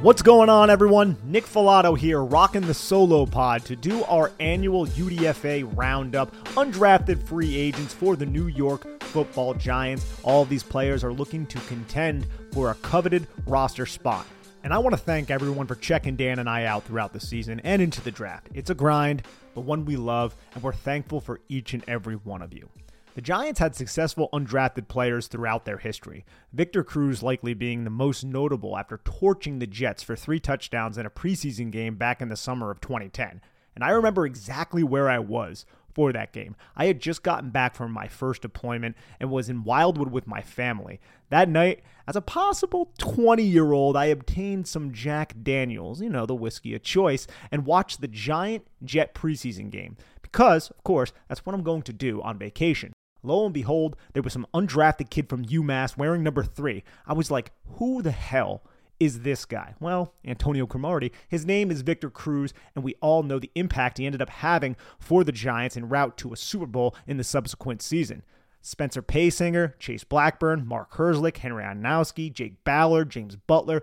What's going on, everyone? Nick Falato here, rocking the solo pod to do our annual UDFA roundup. Undrafted free agents for the New York football Giants. All these players are looking to contend for a coveted roster spot. And I want to thank everyone for checking Dan and I out throughout the season and into the draft. It's a grind, but one we love, and we're thankful for each and every one of you. The Giants had successful undrafted players throughout their history, Victor Cruz likely being the most notable after torching the Jets for three touchdowns in a preseason game back in the summer of 2010. And I remember exactly where I was for that game. I had just gotten back from my first deployment and was in Wildwood with my family. That night, as a possible 20 year old, I obtained some Jack Daniels, you know, the whiskey of choice, and watched the Giant Jet preseason game. Because, of course, that's what I'm going to do on vacation. Lo and behold, there was some undrafted kid from UMass wearing number three. I was like, who the hell is this guy? Well, Antonio Cromartie. His name is Victor Cruz, and we all know the impact he ended up having for the Giants en route to a Super Bowl in the subsequent season. Spencer Paysinger, Chase Blackburn, Mark Herzlich, Henry Hynoski, Jake Ballard, James Butler.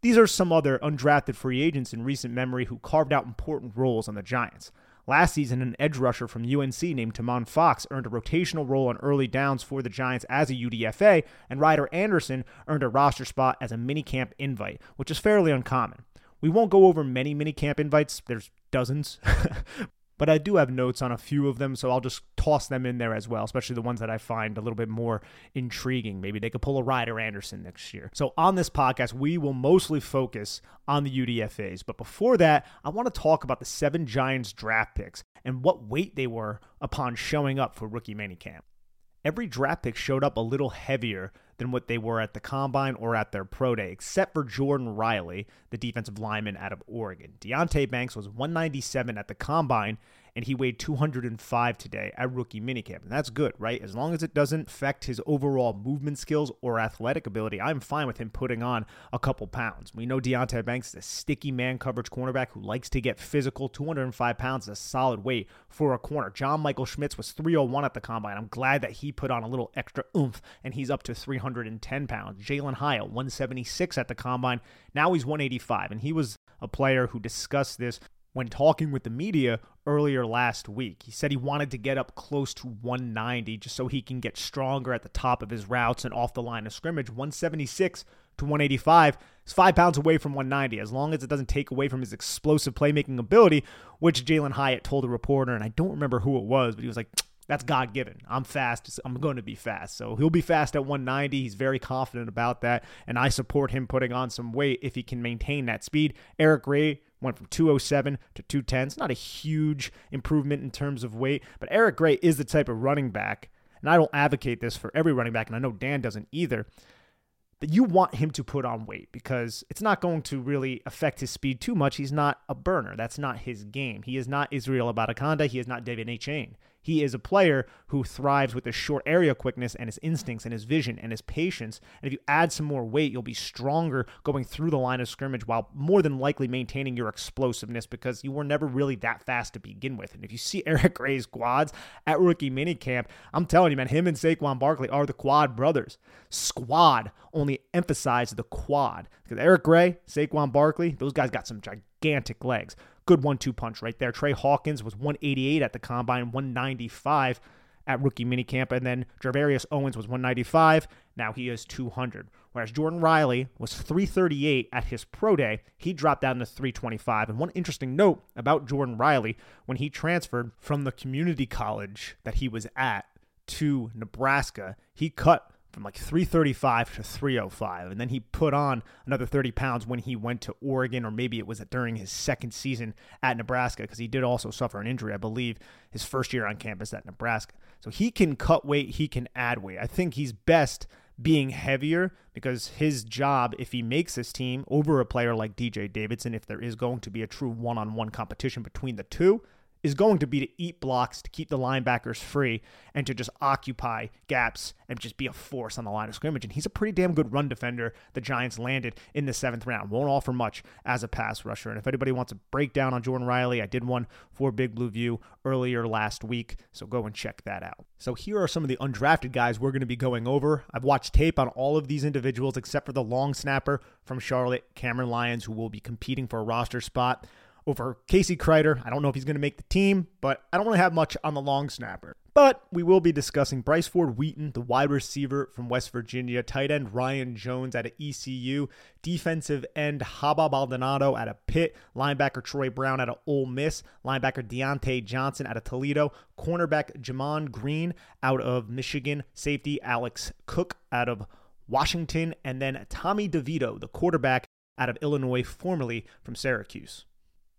These are some other undrafted free agents in recent memory who carved out important roles on the Giants. Last season, an edge rusher from UNC named Tomon Fox earned a rotational role on early downs for the Giants as a UDFA, and Ryder Anderson earned a roster spot as a minicamp invite, which is fairly uncommon. We won't go over many minicamp invites, there's dozens, but I do have notes on a few of them, so I'll just toss them in there as well, especially the ones that I find a little bit more intriguing. Maybe they could pull a Ryder Anderson next year. So on this podcast, we will mostly focus on the UDFAs. But before that, I want to talk about the seven Giants draft picks and what weight they were upon showing up for rookie minicamp. Every draft pick showed up a little heavier than what they were at the combine or at their pro day, except for Jordan Riley, the defensive lineman out of Oregon. Deonte Banks was 197 at the combine and he weighed 205 today at rookie minicamp. And that's good, right? As long as it doesn't affect his overall movement skills or athletic ability, I'm fine with him putting on a couple pounds. We know Deonte Banks is a sticky man coverage cornerback who likes to get physical. 205 pounds is a solid weight for a corner. John Michael Schmitz was 301 at the combine. I'm glad that he put on a little extra oomph and he's up to 310 pounds. Jalin Hyatt, 176 at the combine. Now he's 185, and he was a player who discussed this when talking with the media earlier last week. He said he wanted to get up close to 190 just so he can get stronger at the top of his routes and off the line of scrimmage. 176 to 185 is five pounds away from 190, as long as it doesn't take away from his explosive playmaking ability, which Jalin Hyatt told a reporter, and I don't remember who it was, but he was like, that's God given. I'm fast. I'm going to be fast. So he'll be fast at 190. He's very confident about that. And I support him putting on some weight if he can maintain that speed. Eric Gray went from 207 to 210. It's not a huge improvement in terms of weight, but Eric Gray is the type of running back, and I don't advocate this for every running back, and I know Dan doesn't either, that you want him to put on weight because it's not going to really affect his speed too much. He's not a burner. That's not his game. He is not Israel Abanikanda. He is not De'Von Achane. He is a player who thrives with his short area quickness and his instincts and his vision and his patience. And if you add some more weight, you'll be stronger going through the line of scrimmage while more than likely maintaining your explosiveness because you were never really that fast to begin with. And if you see Eric Gray's quads at rookie minicamp, I'm telling you, man, him and Saquon Barkley are the quad brothers. Squad only emphasize the quad because Eric Gray, Saquon Barkley, those guys got some gigantic legs. Good one two punch right there. Trey Hawkins was 188 at the combine, 195 at rookie minicamp. And then Gervarrius Owens was 195. Now he is 200. Whereas Jordan Riley was 338 at his pro day, he dropped down to 325. And one interesting note about Jordan Riley when he transferred from the community college that he was at to Nebraska, he cut from like 335 to 305. And then he put on another 30 pounds when he went to Oregon, or maybe it was during his second season at Nebraska, because he did also suffer an injury, I believe, his first year on campus at Nebraska. So he can cut weight, he can add weight. I think he's best being heavier because his job, if he makes this team over a player like DJ Davidson, if there is going to be a true one on one competition between the two, is going to be to eat blocks, to keep the linebackers free, and to just occupy gaps and just be a force on the line of scrimmage. And he's a pretty damn good run defender. The Giants landed in the seventh round. Won't offer much as a pass rusher. And if anybody wants a breakdown on Jordan Riley, I did one for Big Blue View earlier last week. So go and check that out. So here are some of the undrafted guys we're going to be going over. I've watched tape on all of these individuals except for the long snapper from Charlotte, Cameron Lyons, who will be competing for a roster spot over Casey Kreiter. I don't know if he's going to make the team, but I don't really have much on the long snapper. But we will be discussing Bryce Ford Wheaton, the wide receiver from West Virginia, tight end Ryan Jones at ECU, defensive end Haba Baldonado at a Pitt, linebacker Troy Brown at a Ole Miss, linebacker Dyontae Johnson at a Toledo, cornerback Gemon Green out of Michigan, safety Alex Cook out of Washington, and then Tommy DeVito, the quarterback out of Illinois, formerly from Syracuse.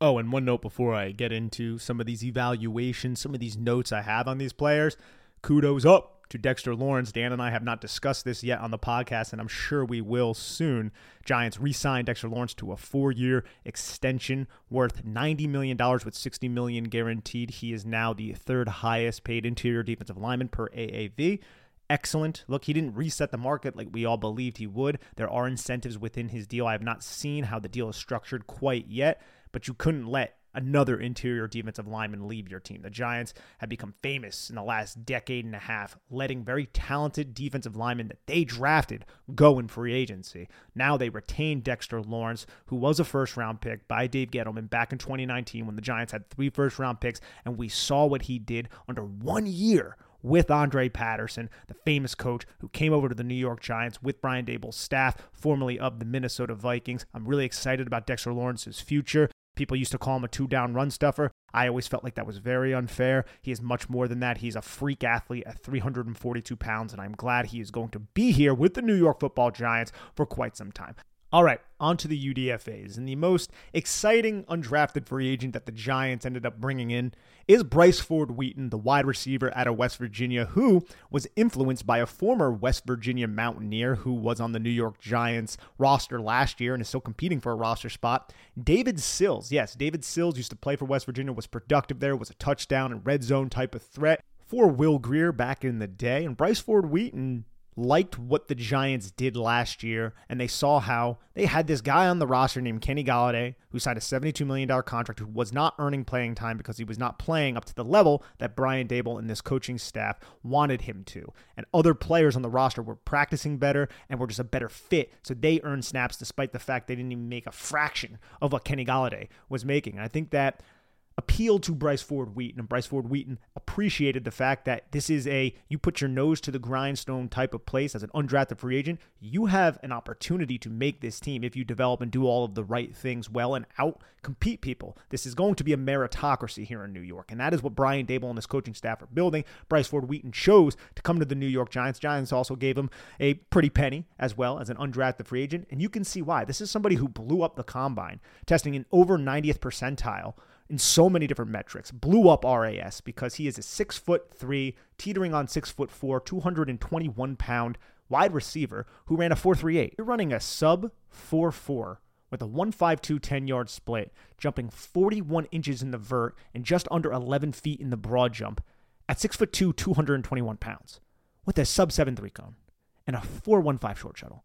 Oh, and one note before I get into some of these evaluations, some of these notes I have on these players. Kudos up to Dexter Lawrence. Dan and I have not discussed this yet on the podcast, and I'm sure we will soon. Giants re signed Dexter Lawrence to a four year extension worth $90 million with 60 million guaranteed. He is now the third highest paid interior defensive lineman per AAV excellent. Look, he didn't reset the market like we all believed he would. There are incentives within his deal. I have not seen how the deal is structured quite yet, but you couldn't let another interior defensive lineman leave your team. The Giants have become famous in the last decade and a half, letting very talented defensive linemen that they drafted go in free agency. Now they retain Dexter Lawrence, who was a first round pick by Dave Gettleman back in 2019 when the Giants had three first round picks, and we saw what he did under one year with Andre Patterson, the famous coach who came over to the New York Giants with Brian Daboll's staff, formerly of the Minnesota Vikings. I'm really excited about Dexter Lawrence's future. People used to call him a two down run stuffer. I always felt like that was very unfair. He is much more than that. He's a freak athlete at 342 pounds, and I'm glad he is going to be here with the New York football Giants for quite some time. All right, on to the UDFAs. And the most exciting undrafted free agent that the Giants ended up bringing in is Bryce Ford Wheaton, the wide receiver out of West Virginia, who was influenced by a former West Virginia Mountaineer who was on the New York Giants roster last year and is still competing for a roster spot. David Sills. Yes, David Sills used to play for West Virginia, was productive there, was a touchdown and red zone type of threat for Will Grier back in the day. And Bryce Ford Wheaton liked what the Giants did last year, and they saw how they had this guy on the roster named Kenny Golladay, who signed a $72 million contract, who was not earning playing time because he was not playing up to the level that Brian Daboll and this coaching staff wanted him to. And other players on the roster were practicing better and were just a better fit, so they earned snaps despite the fact they didn't even make a fraction of what Kenny Golladay was making. And I think that appealed to Bryce Ford Wheaton, and Bryce Ford Wheaton appreciated the fact that this is a you put your nose to the grindstone type of place as an undrafted free agent. You have an opportunity to make this team if you develop and do all of the right things well and out compete people. This is going to be a meritocracy here in New York, and that is what Brian Daboll and his coaching staff are building. Bryce Ford Wheaton chose to come to the New York Giants. Giants also gave him a pretty penny as well as an undrafted free agent, and you can see why. This is somebody who blew up the combine, testing an over 90th percentile in so many different metrics. Blew up RAS because he is a six foot three, teetering on six foot four, 221 pound wide receiver who ran a 4.38. You're running a sub 4.4 with a 1.52 10 yard split, jumping 41 inches in the vert and just under 11 feet in the broad jump at 6'2, 221 pounds, with a sub 7 3 cone and a 415 short shuttle.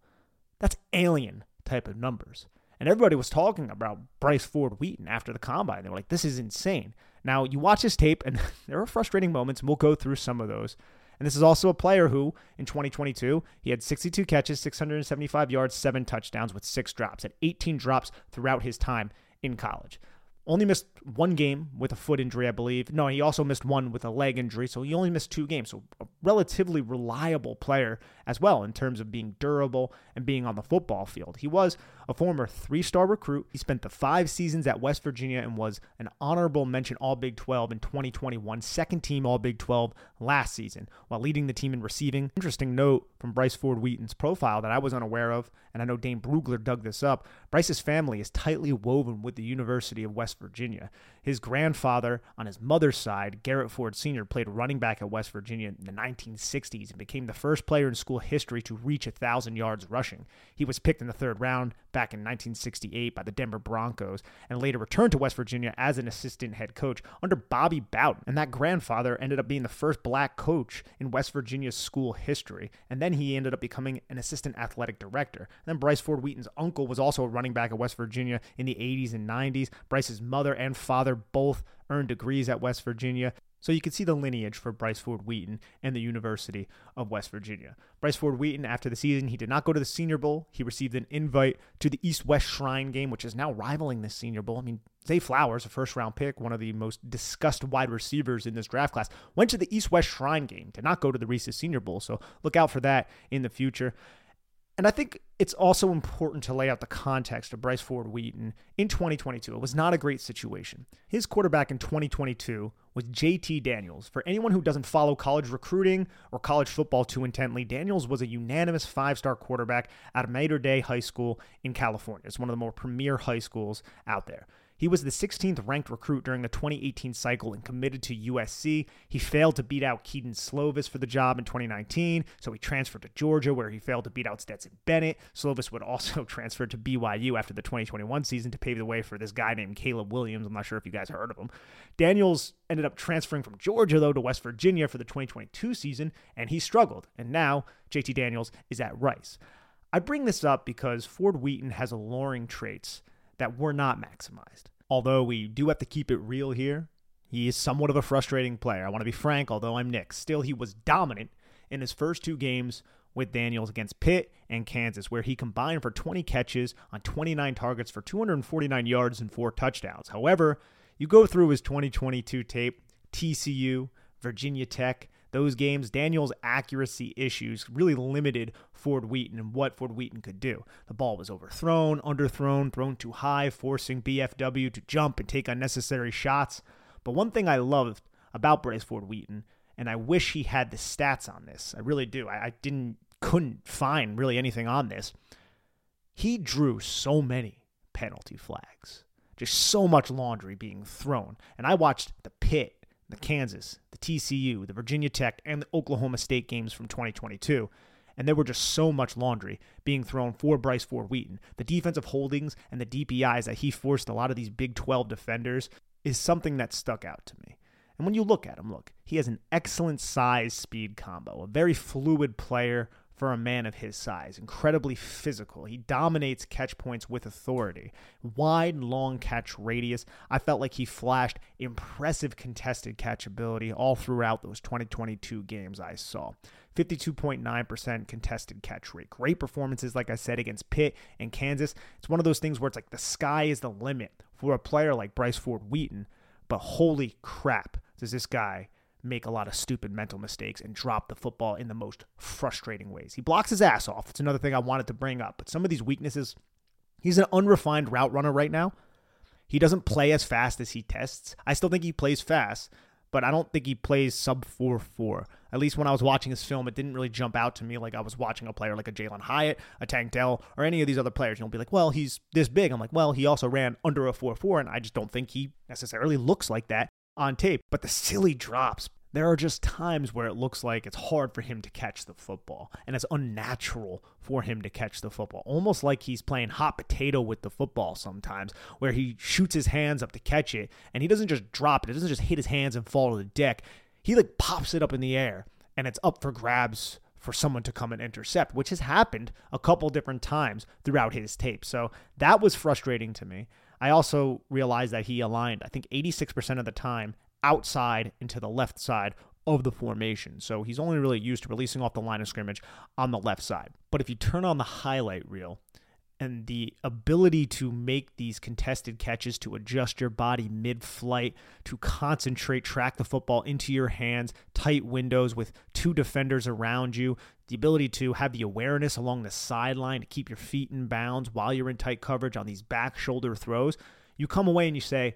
That's alien type of numbers. And everybody was talking about Bryce Ford Wheaton after the combine. They were like, this is insane. Now, you watch his tape, and there are frustrating moments, and we'll go through some of those. And this is also a player who, in 2022, he had 62 catches, 675 yards, seven touchdowns with six drops, had 18 drops throughout his time in college. Only missed one game with a foot injury, I believe. No, he also missed one with a leg injury, so he only missed two games. So a relatively reliable player as well in terms of being durable and being on the football field. He was a former three star recruit. He spent the five seasons at West Virginia and was an honorable mention All Big 12 in 2021, second team All Big 12 last season, while leading the team in receiving. Interesting note from Bryce Ford Wheaton's profile that I was unaware of, and I know Dane Brugler dug this up. Bryce's family is tightly woven with the University of West Virginia. His grandfather, on his mother's side, Garrett Ford Sr., played running back at West Virginia in the 1960s and became the first player in school history to reach 1,000 yards rushing. He was picked in the third round back in 1968 by the Denver Broncos and later returned to West Virginia as an assistant head coach under Bobby Bowden. And that grandfather ended up being the first black coach in West Virginia's school history. And then he ended up becoming an assistant athletic director. And then Bryce Ford Wheaton's uncle was also a running back at West Virginia in the 80s and 90s. Bryce's mother and father both earned degrees at West Virginia. So you can see the lineage for Bryce Ford Wheaton and the University of West Virginia. Bryce Ford Wheaton, after the season, he did not go to the Senior Bowl. He received an invite to the East West Shrine game, which is now rivaling the Senior Bowl. I mean, Zay Flowers, a first round pick, one of the most discussed wide receivers in this draft class, went to the East West Shrine game, did not go to the Reese's Senior Bowl. So look out for that in the future. And I think it's also important to lay out the context of Bryce Ford Wheaton in 2022. It was not a great situation. His quarterback in 2022 was JT Daniels. For anyone who doesn't follow college recruiting or college football too intently, Daniels was a unanimous five star quarterback out of Mater Dei High School in California. It's one of the more premier high schools out there. He was the 16th ranked recruit during the 2018 cycle and committed to USC. He failed to beat out Kedon Slovis for the job in 2019, so he transferred to Georgia, where he failed to beat out Stetson Bennett. Slovis would also transfer to BYU after the 2021 season to pave the way for this guy named Caleb Williams. I'm not sure if you guys heard of him. Daniels ended up transferring from Georgia, though, to West Virginia for the 2022 season, and he struggled. And now JT Daniels is at Rice. I bring this up because Ford Wheaton has alluring traits that were not maximized. Although we do have to keep it real here, he is somewhat of a frustrating player. I want to be frank, although I'm Nick. Still, he was dominant in his first two games with Daniels against Pitt and Kansas, where he combined for 20 catches on 29 targets for 249 yards and four touchdowns. However, you go through his 2022 tape, TCU, Virginia Tech, those games, Daniels' accuracy issues really limited Ford Wheaton and what Ford Wheaton could do. The ball was overthrown, underthrown, thrown too high, forcing BFW to jump and take unnecessary shots. But one thing I loved about Bryce Ford Wheaton, and I wish he had the stats on this. I really do. I, I didn't couldn't find really anything on this. He drew so many penalty flags. Just so much laundry being thrown. And I watched the Pitt the Kansas, the TCU, the Virginia Tech, and the Oklahoma State games from 2022. And there were just so much laundry being thrown for Bryce Ford Wheaton. The defensive holdings and the DPIs that he forced a lot of these Big 12 defenders is something that stuck out to me. And when you look at him, look, he has an excellent size speed combo, a very fluid player for a man of his size. Incredibly physical. He dominates catch points with authority. Wide, long catch radius. I felt like he flashed impressive contested catch ability all throughout those 2022 games I saw. 52.9% contested catch rate. Great performances, like I said, against Pitt and Kansas. It's one of those things where it's like the sky is the limit for a player like Bryce Ford Wheaton, but holy crap, does this guy make a lot of stupid mental mistakes and drop the football in the most frustrating ways. He blocks his ass off. It's another thing I wanted to bring up. But some of these weaknesses, he's an unrefined route runner right now. He doesn't play as fast as he tests. I still think he plays fast, but I don't think he plays sub 4 4. At least when I was watching his film, it didn't really jump out to me like I was watching a player like a Jalin Hyatt, a Tank Dell, or any of these other players. You'll be like, well, he's this big. I'm like, well, he also ran under a 4 4, and I just don't think he necessarily looks like that on tape. But the silly drops, there are just times where it looks like it's hard for him to catch the football and it's unnatural for him to catch the football. Almost like he's playing hot potato with the football sometimes, where he shoots his hands up to catch it and he doesn't just drop it, it doesn't just hit his hands and fall to the deck. he like pops it up in the air and it's up for grabs for someone to come and intercept, which has happened a couple different times throughout his tape. So that was frustrating to me. I also realized that he aligned, I think 86% of the time outside into the left side of the formation. So he's only really used to releasing off the line of scrimmage on the left side. But if you turn on the highlight reel, and the ability to make these contested catches, to adjust your body mid flight, to concentrate, track the football into your hands, tight windows with two defenders around you, the ability to have the awareness along the sideline to keep your feet in bounds while you're in tight coverage on these back shoulder throws. You come away and you say,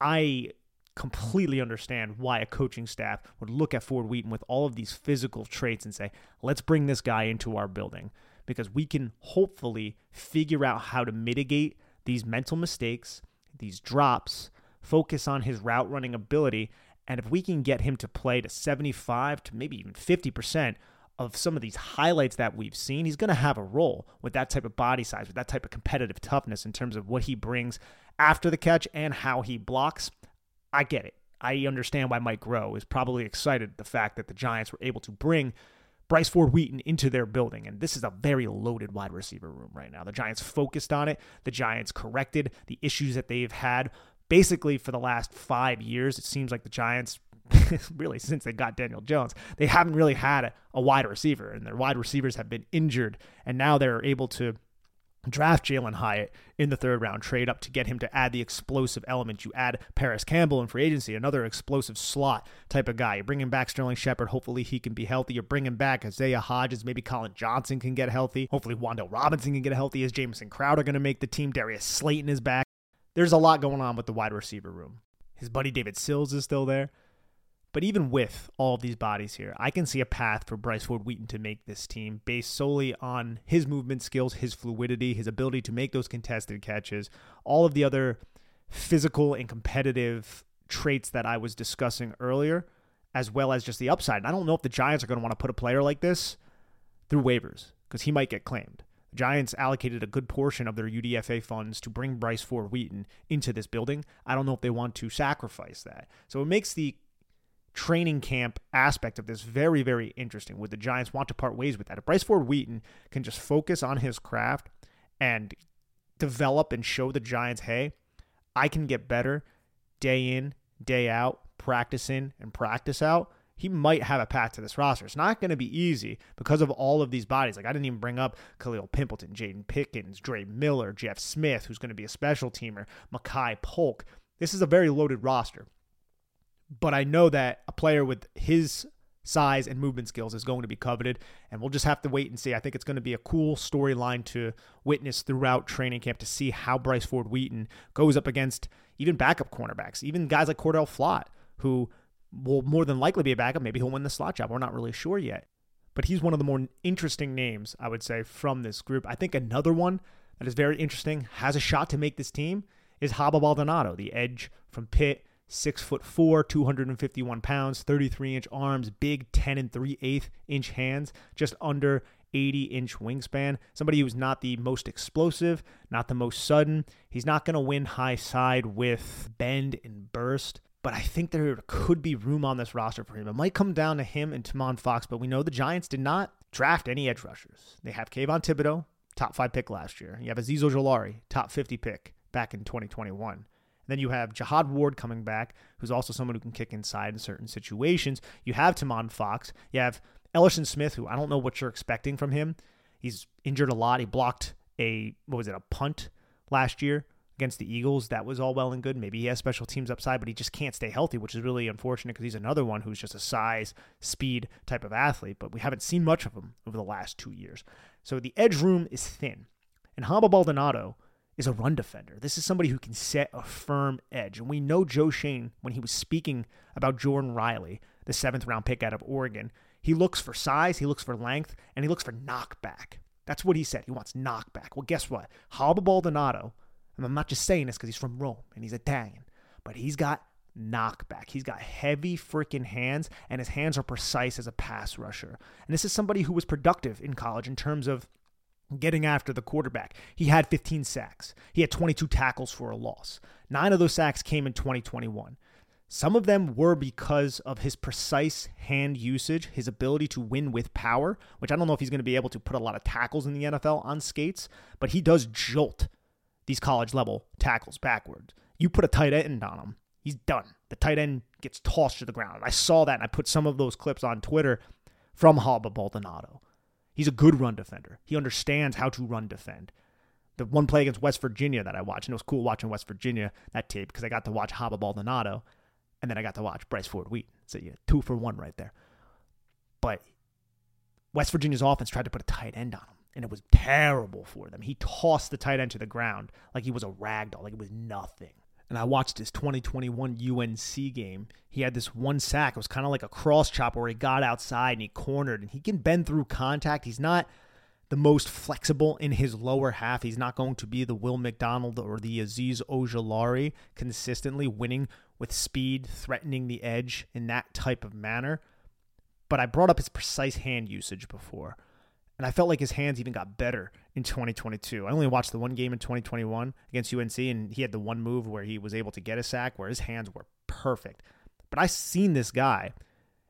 I completely understand why a coaching staff would look at Ford Wheaton with all of these physical traits and say, let's bring this guy into our building because we can hopefully figure out how to mitigate these mental mistakes, these drops, focus on his route running ability. And if we can get him to play to 75 to maybe even 50% of some of these highlights that we've seen, he's going to have a role with that type of body size, with that type of competitive toughness in terms of what he brings after the catch and how he blocks. I get it. I understand why Mike Groh is probably excited the fact that the Giants were able to bring Bryce Ford Wheaton into their building. And this is a very loaded wide receiver room right now. The Giants focused on it. The Giants corrected the issues that they've had basically for the last five years. It seems like the Giants, really, since they got Daniel Jones, they haven't really had a, wide receiver, and their wide receivers have been injured. And now they're able to draft Jalin Hyatt in the third round, trade up to get him to add the explosive element. You add Parris Campbell in free agency, another explosive slot type of guy. You're bringing back Sterling Shepard. Hopefully he can be healthy. You're bringing back Isaiah Hodgins. Maybe Collin Johnson can get healthy. Hopefully Wan'Dale Robinson can get healthy. Is Jamison Crowder going to make the team? Darius Slayton is back. There's a lot going on with the wide receiver room. His buddy David Sills is still there. But even with all of these bodies here, I can see a path for Bryce Ford Wheaton to make this team based solely on his movement skills, his fluidity, his ability to make those contested catches, all of the other physical and competitive traits that I was discussing earlier, as well as just the upside. I don't know if the Giants are going to want to put a player like this through waivers because he might get claimed. The Giants allocated a good portion of their UDFA funds to bring Bryce Ford Wheaton into this building. I don't know if they want to sacrifice that. So it makes the training camp aspect of this very, very interesting. Would the Giants want to part ways with that? If Bryce Ford Wheaton can just focus on his craft and develop and show the Giants, hey, I can get better day in, day out, practice in and practice out, he might have a path to this roster. It's not going to be easy because of all of these bodies. Like I didn't even bring up Kalil Pimpleton, Jaden Pickens, Dre Miller, Jeff Smith, who's going to be a special teamer, Makai Polk. This is a very loaded roster. But I know that a player with his size and movement skills is going to be coveted, and we'll just have to wait and see. I think it's going to be a cool storyline to witness throughout training camp to see how Bryce Ford Wheaton goes up against even backup cornerbacks, even guys like Cor'Dale Flott, who will more than likely be a backup. Maybe he'll win the slot job. We're not really sure yet. But he's one of the more interesting names, I would say, from this group. I think another one that is very interesting, has a shot to make this team, is Haba Baldonado, the edge from Pitt six foot four, 251 pounds, 33 inch arms, big 10 and 3 8 inch hands, just under 80 inch wingspan. Somebody who's not the most explosive, not the most sudden. He's not going to win high side with bend and burst. But I think there could be room on this roster for him. It might come down to him and Tomon Fox, but we know the Giants did not draft any edge rushers. They have Kayvon Thibodeaux, top five pick last year. You have Azeez Ojulari, top 50 pick back in 2021. Then you have Jihad Ward coming back, who's also someone who can kick inside in certain situations. You have Tomon Fox. You have Elerson Smith, who I don't know what you're expecting from him. He's injured a lot. He blocked a what was it, a punt last year against the Eagles. That was all well and good. Maybe he has special teams upside, but he just can't stay healthy, which is really unfortunate because he's another one who's just a size, speed type of athlete. But we haven't seen much of him over the last two years. So the edge room is thin. And Haba Baldonado is a run defender. This is somebody who can set a firm edge. And we know Joe Schoen, when he was speaking about Jordan Riley, the seventh round pick out of Oregon, he looks for size, he looks for length, and he looks for knockback. That's what he said. He wants knockback. Well, guess what? Haba Baldonado, and I'm not just saying this because he's from Rome and he's Italian, but he's got knockback. He's got heavy freaking hands, and his hands are precise as a pass rusher. And this is somebody who was productive in college in terms of getting after the quarterback. He had 15 sacks. He had 22 tackles for a loss. Nine of those sacks came in 2021. Some of them were because of his precise hand usage, his ability to win with power, which I don't know if he's going to be able to put a lot of tackles in the NFL on skates, but he does jolt these college level tackles backwards. You put a tight end on him, he's done. The tight end gets tossed to the ground. I saw that and I put some of those clips on Twitter from Haba Baldonado. He's a good run defender. He understands how to run defend. The one play against West Virginia that I watched, and it was cool watching West Virginia that tape because I got to watch Haba Baldonado and then I got to watch Bryce Ford Wheat. So yeah, two for one right there. But West Virginia's offense tried to put a tight end on him, and it was terrible for them. He tossed the tight end to the ground like he was a rag doll, like it was nothing. And I watched his 2021 UNC game. He had this one sack. It was kind of like a cross chop where he got outside and he cornered, and he can bend through contact. He's not the most flexible in his lower half. He's not going to be the Will McDonald or the Azeez Ojulari consistently winning with speed, threatening the edge in that type of manner. But I brought up his precise hand usage before, and I felt like his hands even got better in 2022. I only watched the one game in 2021 against UNC, and he had the one move where he was able to get a sack where his hands were perfect. But I've seen this guy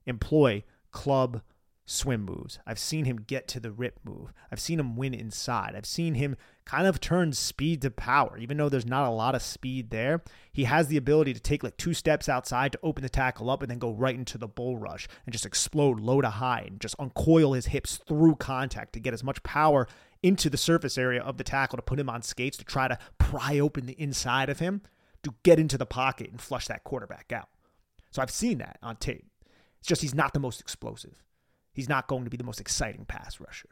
employ club swim moves. I've seen him get to the rip move. I've seen him win inside. I've seen him kind of turn speed to power. Even though there's not a lot of speed there, he has the ability to take like two steps outside to open the tackle up and then go right into the bull rush and just explode low to high and just uncoil his hips through contact to get as much power into the surface area of the tackle to put him on skates to try to pry open the inside of him to get into the pocket and flush that quarterback out. So I've seen that on tape. It's just he's not the most explosive he's not going to be the most exciting pass rusher.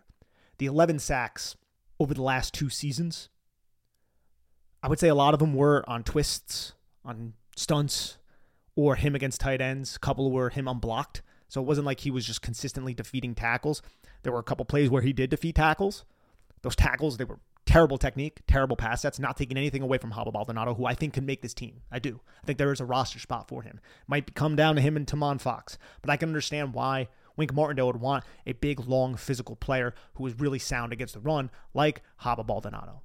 The 11 sacks over the last two seasons, I would say a lot of them were on twists, on stunts, or him against tight ends. A couple were him unblocked. So it wasn't like he was just consistently defeating tackles. There were a couple plays where he did defeat tackles. Those tackles, they were terrible technique, terrible pass sets, not taking anything away from Haba Baldonado, who I think can make this team. I do. I think there is a roster spot for him. Might come down to him and Tomon Fox, but I can understand why Wink Martindale would want a big, long, physical player who is really sound against the run, like Haba Baldonado.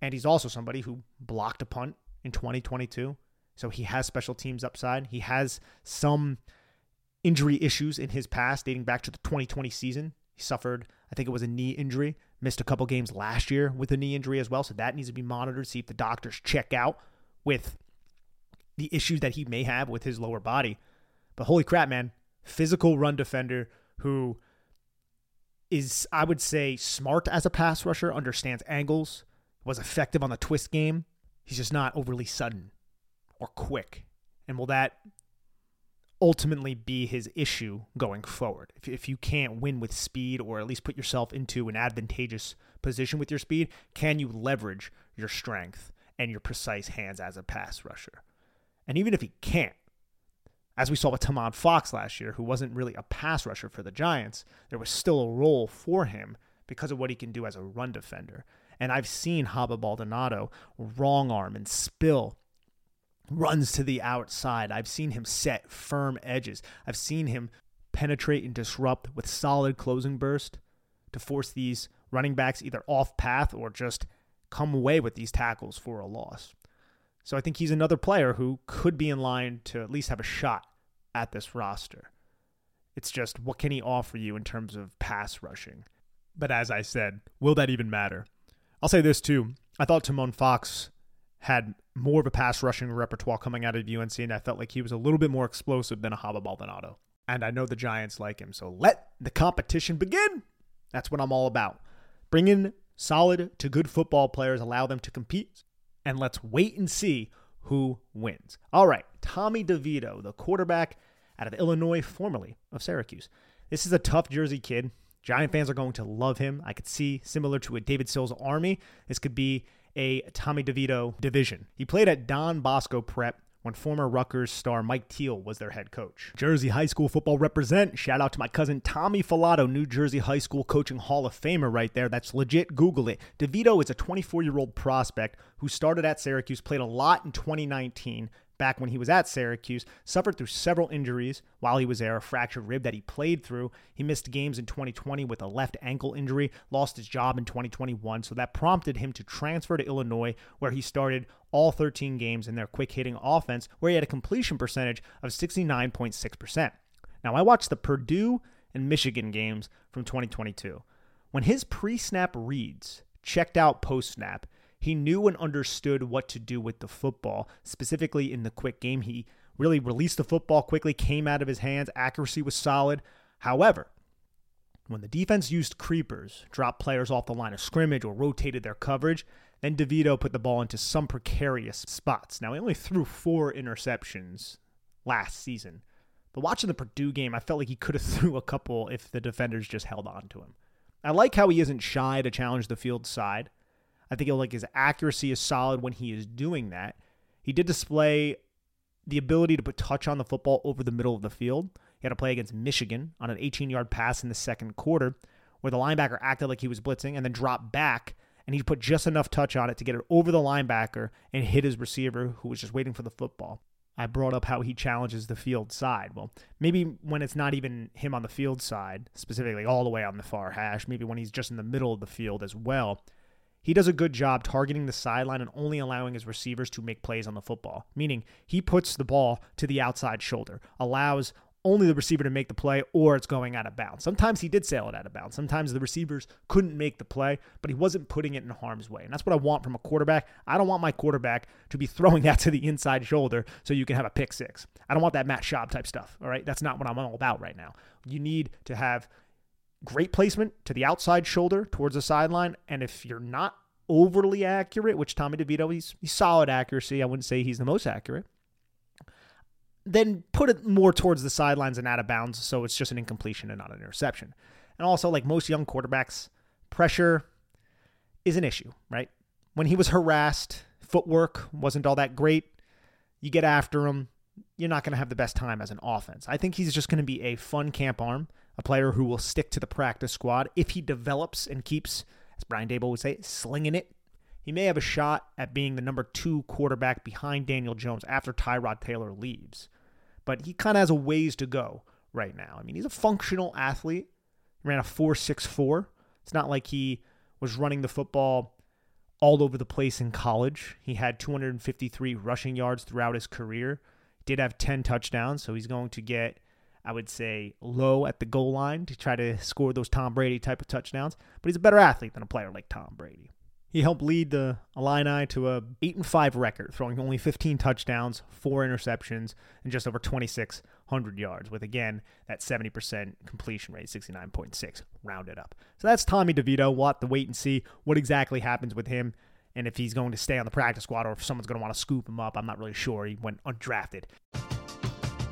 And he's also somebody who blocked a punt in 2022. So he has special teams upside. He has some injury issues in his past dating back to the 2020 season. He suffered, I think it was a knee injury, missed a couple games last year with a knee injury as well. So that needs to be monitored, see if the doctors check out with the issues that he may have with his lower body. But holy crap, man, physical run defender who is, I would say, smart as a pass rusher, understands angles, was effective on the twist game. He's just not overly sudden or quick. And will that ultimately be his issue going forward? If, if you can't win with speed or at least put yourself into an advantageous position with your speed, can you leverage your strength and your precise hands as a pass rusher? And even if he can't, as we saw with Tomon Fox last year, who wasn't really a pass rusher for the Giants, there was still a role for him because of what he can do as a run defender. And I've seen Haba Baldonado wrong arm and spill runs to the outside. I've seen him set firm edges. I've seen him penetrate and disrupt with solid closing burst to force these running backs either off path or just come away with these tackles for a loss. So I think he's another player who could be in line to at least have a shot at this roster. It's just what can he offer you in terms of pass rushing? But as I said, will that even matter? I'll say this too. I thought Tomon Fox had more of a pass rushing repertoire coming out of UNC, and I felt like he was a little bit more explosive than a Haba Baldonado. And I know the Giants like him, so let the competition begin. That's what I'm all about. Bring in solid to good football players, allow them to compete and let's wait and see who wins. All right, Tommy DeVito, the quarterback out of Illinois, formerly of Syracuse. This is a tough Jersey kid. Giant fans are going to love him. I could see, similar to a David Sills Army, this could be a Tommy DeVito division. He played at Don Bosco Prep when former Rutgers star Mike Teel was their head coach. Jersey High School football represent. Shout out to my cousin Tommy Falato, New Jersey High School Coaching Hall of Famer right there. That's legit. Google it. DeVito is a 24 year old prospect who started at Syracuse, played a lot in 2019, back when he was at Syracuse, suffered through several injuries while he was there, a fractured rib that he played through. He missed games in 2020 with a left ankle injury, lost his job in 2021, so that prompted him to transfer to Illinois, where he started all 13 games in their quick hitting offense, where he had a completion percentage of 69.6%. Now, I watched the Purdue and Michigan games from 2022. When his pre snap reads checked out post snap, he knew and understood what to do with the football, specifically in the quick game. He really released the football quickly, came out of his hands, accuracy was solid. However, when the defense used creepers, dropped players off the line of scrimmage, or rotated their coverage, then DeVito put the ball into some precarious spots. Now, he only threw four interceptions last season. But watching the Purdue game, I felt like he could have threw a couple if the defenders just held on to him. I like how he isn't shy to challenge the field side. I think like his accuracy is solid when he is doing that. He did display the ability to put touch on the football over the middle of the field. He had a play against Michigan on an 18 yard pass in the second quarter where the linebacker acted like he was blitzing and then dropped back and he put just enough touch on it to get it over the linebacker and hit his receiver who was just waiting for the football. I brought up how he challenges the field side. Well, maybe when it's not even him on the field side, specifically all the way on the far hash, maybe when he's just in the middle of the field as well, he does a good job targeting the sideline and only allowing his receivers to make plays on the football, meaning he puts the ball to the outside shoulder, allows only the receiver to make the play or it's going out of bounds. Sometimes he did sail it out of bounds. Sometimes the receivers couldn't make the play, but he wasn't putting it in harm's way. And that's what I want from a quarterback. I don't want my quarterback to be throwing that to the inside shoulder so you can have a pick six. I don't want that Matt Schaub type stuff. All right. That's not what I'm all about right now. You need to have great placement to the outside shoulder towards the sideline. And if you're not overly accurate, which Tommy DeVito, he's, he's solid accuracy. I wouldn't say he's the most accurate. Then put it more towards the sidelines and out of bounds, so it's just an incompletion and not an interception. And also, like most young quarterbacks, pressure is an issue, right? When he was harassed, footwork wasn't all that great. You get after him, you're not going to have the best time as an offense. I think he's just going to be a fun camp arm, a player who will stick to the practice squad if he develops and keeps as Brian Daboll would say, slinging it. He may have a shot at being the number two quarterback behind Daniel Jones after Tyrod Taylor leaves. But he kind of has a ways to go right now. I mean, he's a functional athlete. He ran a 4.64. It's not like he was running the football all over the place in college. He had 253 rushing yards throughout his career. Did have 10 touchdowns, so he's going to get I would say, low at the goal line to try to score those Tom Brady type of touchdowns. But he's a better athlete than a player like Tom Brady. He helped lead the Illini to a 8 and 5 record, throwing only 15 touchdowns, 4 interceptions, and just over 2600 yards with again that 70% completion rate, 69.6 rounded up. So that's Tommy DeVito. We'll have to wait and see what exactly happens with him and if he's going to stay on the practice squad or if someone's going to want to scoop him up. I'm not really sure. He went undrafted.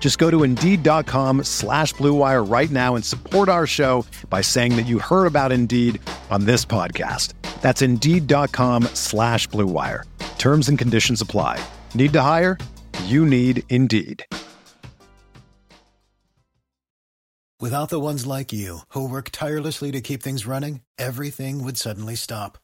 Just go to Indeed.com slash BlueWire right now and support our show by saying that you heard about Indeed on this podcast. That's Indeed.com slash BlueWire. Terms and conditions apply. Need to hire? You need Indeed. Without the ones like you, who work tirelessly to keep things running, everything would suddenly stop.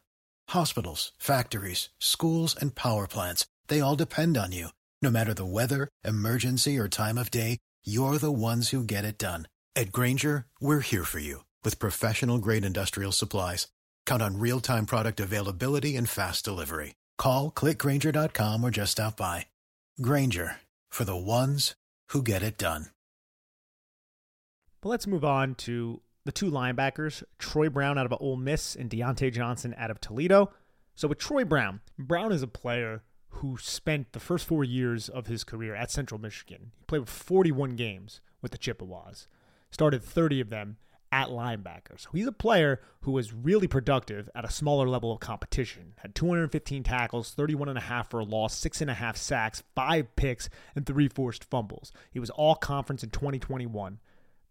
Hospitals, factories, schools, and power plants, they all depend on you. No matter the weather, emergency, or time of day, you're the ones who get it done. At Grainger, we're here for you with professional grade industrial supplies. Count on real time product availability and fast delivery. Call clickgrainger.com or just stop by. Grainger for the ones who get it done. But let's move on to the two linebackers, Troy Brown out of Ole Miss and Dyontae Johnson out of Toledo. So with Troy Brown, Brown is a player who spent the first four years of his career at Central Michigan. He played 41 games with the Chippewas, started 30 of them at linebacker. So he's a player who was really productive at a smaller level of competition. Had 215 tackles, 31 and a half for a loss, six and a half sacks, five picks, and three forced fumbles. He was all conference in 2021,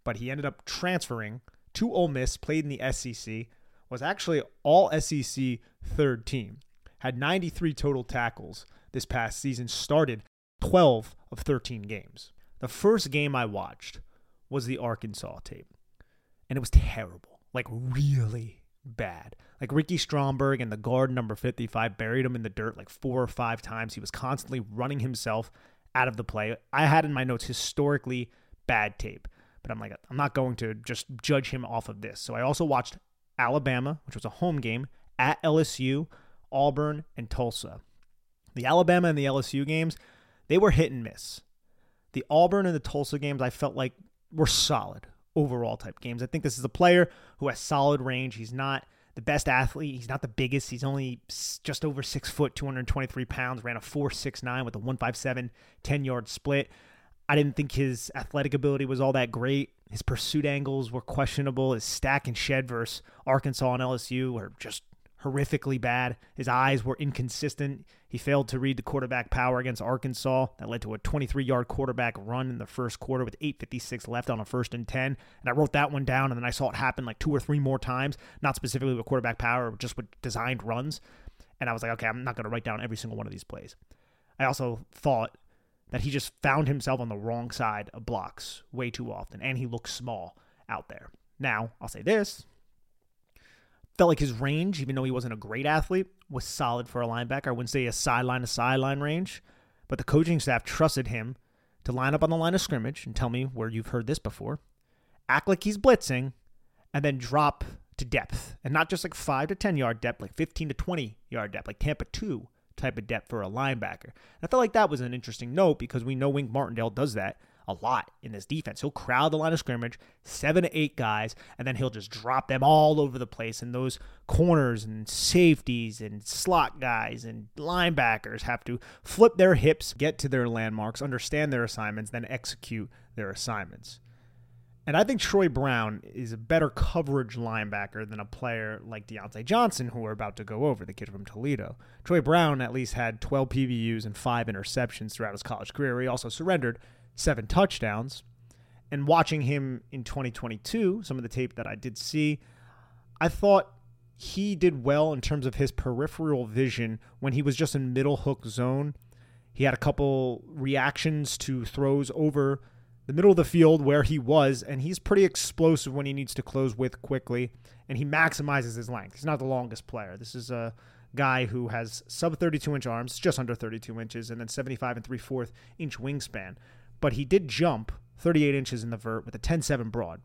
but he ended up transferring to Ole Miss, played in the SEC, was actually all SEC third team. Had 93 total tackles this past season, started 12 of 13 games. The first game I watched was the Arkansas tape and it was terrible, like really bad. Like Ricky Stromberg and the guard number 55 buried him in the dirt like four or five times. He was constantly running himself out of the play. I had in my notes historically bad tape, but I'm like, I'm not going to just judge him off of this. So I also watched Alabama, which was a home game, at LSU, Auburn, and Tulsa. The Alabama and the LSU games, they were hit and miss. The Auburn and the Tulsa games, I felt like were solid overall type games. I think this is a player who has solid range. He's not the best athlete. He's not the biggest. He's only just over six foot, 223 pounds, ran a 4.69 with a 157 10 yard split. I didn't think his athletic ability was all that great. His pursuit angles were questionable. His stack and shed versus Arkansas and LSU were just horrifically bad. His eyes were inconsistent. He failed to read the quarterback power against Arkansas. That led to a 23 yard quarterback run in the first quarter with 8.56 left on a first and 10. And I wrote that one down, and then I saw it happen like two or three more times, not specifically with quarterback power, just with designed runs. And I was like, okay, I'm not going to write down every single one of these plays. I also thought that he just found himself on the wrong side of blocks way too often, and he looked small out there. Now, I'll say this felt like his range, even though he wasn't a great athlete, was solid for a linebacker. I wouldn't say a sideline to sideline range, but the coaching staff trusted him to line up on the line of scrimmage and tell me where you've heard this before, act like he's blitzing, and then drop to depth. And not just like 5 to 10 yard depth, like 15 to 20 yard depth, like Tampa 2 type of depth for a linebacker. And I felt like that was an interesting note because we know Wink Martindale does that a lot in this defense. He'll crowd the line of scrimmage, seven to eight guys, and then he'll just drop them all over the place. And those corners and safeties and slot guys and linebackers have to flip their hips, get to their landmarks, understand their assignments, then execute their assignments. And I think Troy Brown is a better coverage linebacker than a player like Dyontae Johnson, who we're about to go over, the kid from Toledo. Troy Brown at least had 12 PBUs and five interceptions throughout his college career. He also surrendered seven touchdowns. And watching him in 2022, some of the tape that I did see, I thought he did well in terms of his peripheral vision when he was just in middle hook zone. He had a couple reactions to throws over the middle of the field where he was, and he's pretty explosive when he needs to close with quickly, and he maximizes his length. He's not the longest player. This is a guy who has sub 32 inch arms, just under 32 inches, and then 75 and 3 4 inch wingspan but he did jump 38 inches in the vert with a 10-7 broad.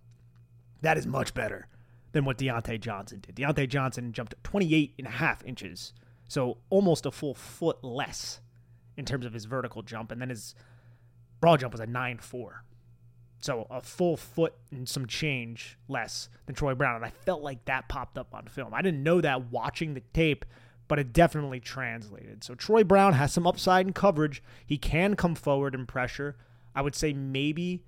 That is much better than what Dyontae Johnson did. Dyontae Johnson jumped 28 and a half inches, so almost a full foot less in terms of his vertical jump, and then his broad jump was a 9-4. So a full foot and some change less than Troy Brown. And I felt like that popped up on film. I didn't know that watching the tape, but it definitely translated. So Troy Brown has some upside in coverage. He can come forward and pressure. I would say maybe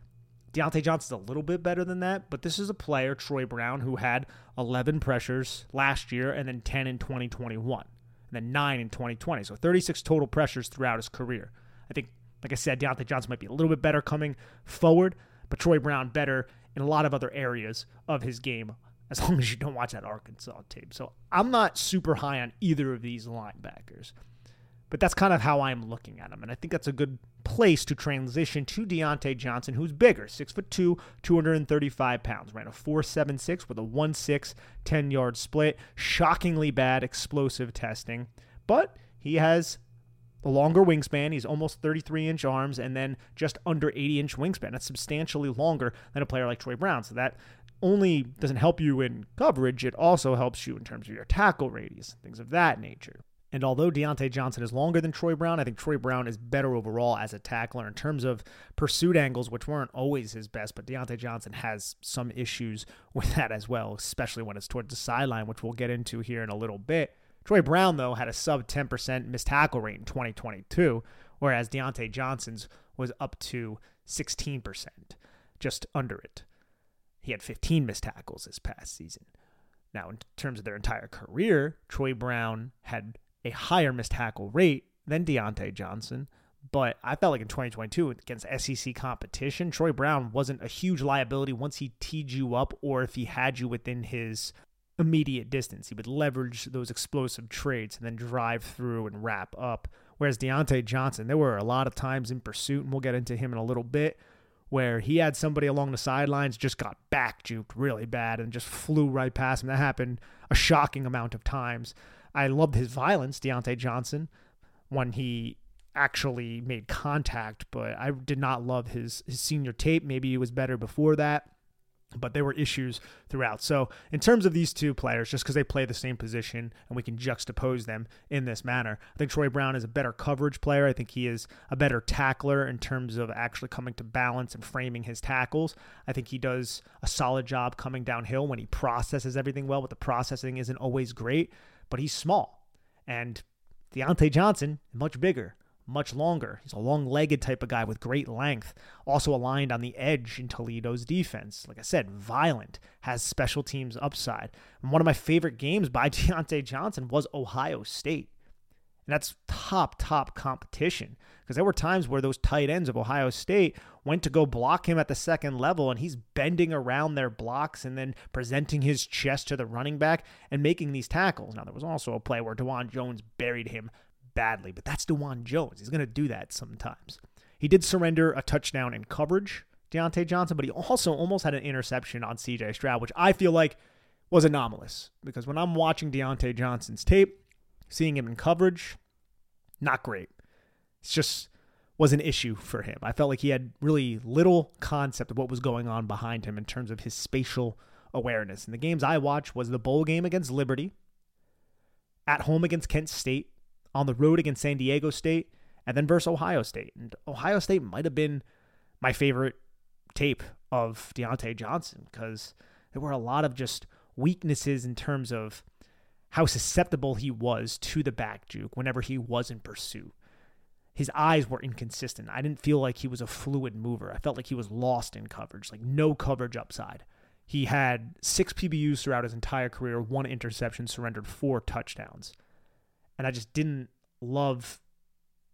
Dyontae Johnson's a little bit better than that, but this is a player, Troy Brown, who had 11 pressures last year and then 10 in 2021 and then 9 in 2020. So 36 total pressures throughout his career. I think, like I said, Dyontae Johnson might be a little bit better coming forward, but Troy Brown better in a lot of other areas of his game as long as you don't watch that Arkansas tape. So I'm not super high on either of these linebackers. But that's kind of how I'm looking at him. And I think that's a good place to transition to Dyontae Johnson, who's bigger, six foot two, 235 pounds, ran a 4.76 with a 1.6 10 yard split. Shockingly bad explosive testing, but he has a longer wingspan. He's almost 33 inch arms and then just under 80 inch wingspan. That's substantially longer than a player like Troy Brown. So that only doesn't help you in coverage, it also helps you in terms of your tackle radius, things of that nature. And although Dyontae Johnson is longer than Troy Brown, I think Troy Brown is better overall as a tackler in terms of pursuit angles, which weren't always his best. But Dyontae Johnson has some issues with that as well, especially when it's towards the sideline, which we'll get into here in a little bit. Troy Brown, though, had a sub 10% missed tackle rate in 2022, whereas Dyontae Johnson's was up to 16%, just under it. He had 15 missed tackles this past season. Now, in terms of their entire career, Troy Brown had a higher missed tackle rate than Dyontae Johnson. But I felt like in 2022 against SEC competition, Troy Brown wasn't a huge liability once he teed you up or if he had you within his immediate distance. He would leverage those explosive traits and then drive through and wrap up. Whereas Dyontae Johnson, there were a lot of times in pursuit, and we'll get into him in a little bit, where he had somebody along the sidelines just got back juked really bad and just flew right past him. That happened a shocking amount of times. I loved his violence, Dyontae Johnson, when he actually made contact, but I did not love his his senior tape. Maybe he was better before that but there were issues throughout. So, in terms of these two players, just because they play the same position and we can juxtapose them in this manner, I think Troy Brown is a better coverage player. I think he is a better tackler in terms of actually coming to balance and framing his tackles. I think he does a solid job coming downhill when he processes everything well, but the processing isn't always great, but he's small. And Dyontae Johnson, much bigger much longer. He's a long legged type of guy with great length, also aligned on the edge in Toledo's defense. Like I said, violent, has special teams upside. And one of my favorite games by Dyontae Johnson was Ohio State. And that's top, top competition. Because there were times where those tight ends of Ohio State went to go block him at the second level, and he's bending around their blocks and then presenting his chest to the running back and making these tackles. Now, there was also a play where Dawand Jones buried him badly, but that's Dawand Jones. He's going to do that sometimes. He did surrender a touchdown in coverage, Dyontae Johnson, but he also almost had an interception on CJ Stroud, which I feel like was anomalous because when I'm watching Dyontae Johnson's tape, seeing him in coverage, not great. It's just was an issue for him. I felt like he had really little concept of what was going on behind him in terms of his spatial awareness. And the games I watched was the bowl game against Liberty, at home against Kent State, on the road against San Diego State, and then versus Ohio State. And Ohio State might have been my favorite tape of Dyontae Johnson because there were a lot of just weaknesses in terms of how susceptible he was to the back juke whenever he was in pursuit. His eyes were inconsistent. I didn't feel like he was a fluid mover. I felt like he was lost in coverage, like no coverage upside. He had six PBUs throughout his entire career, one interception, surrendered four touchdowns and I just didn't love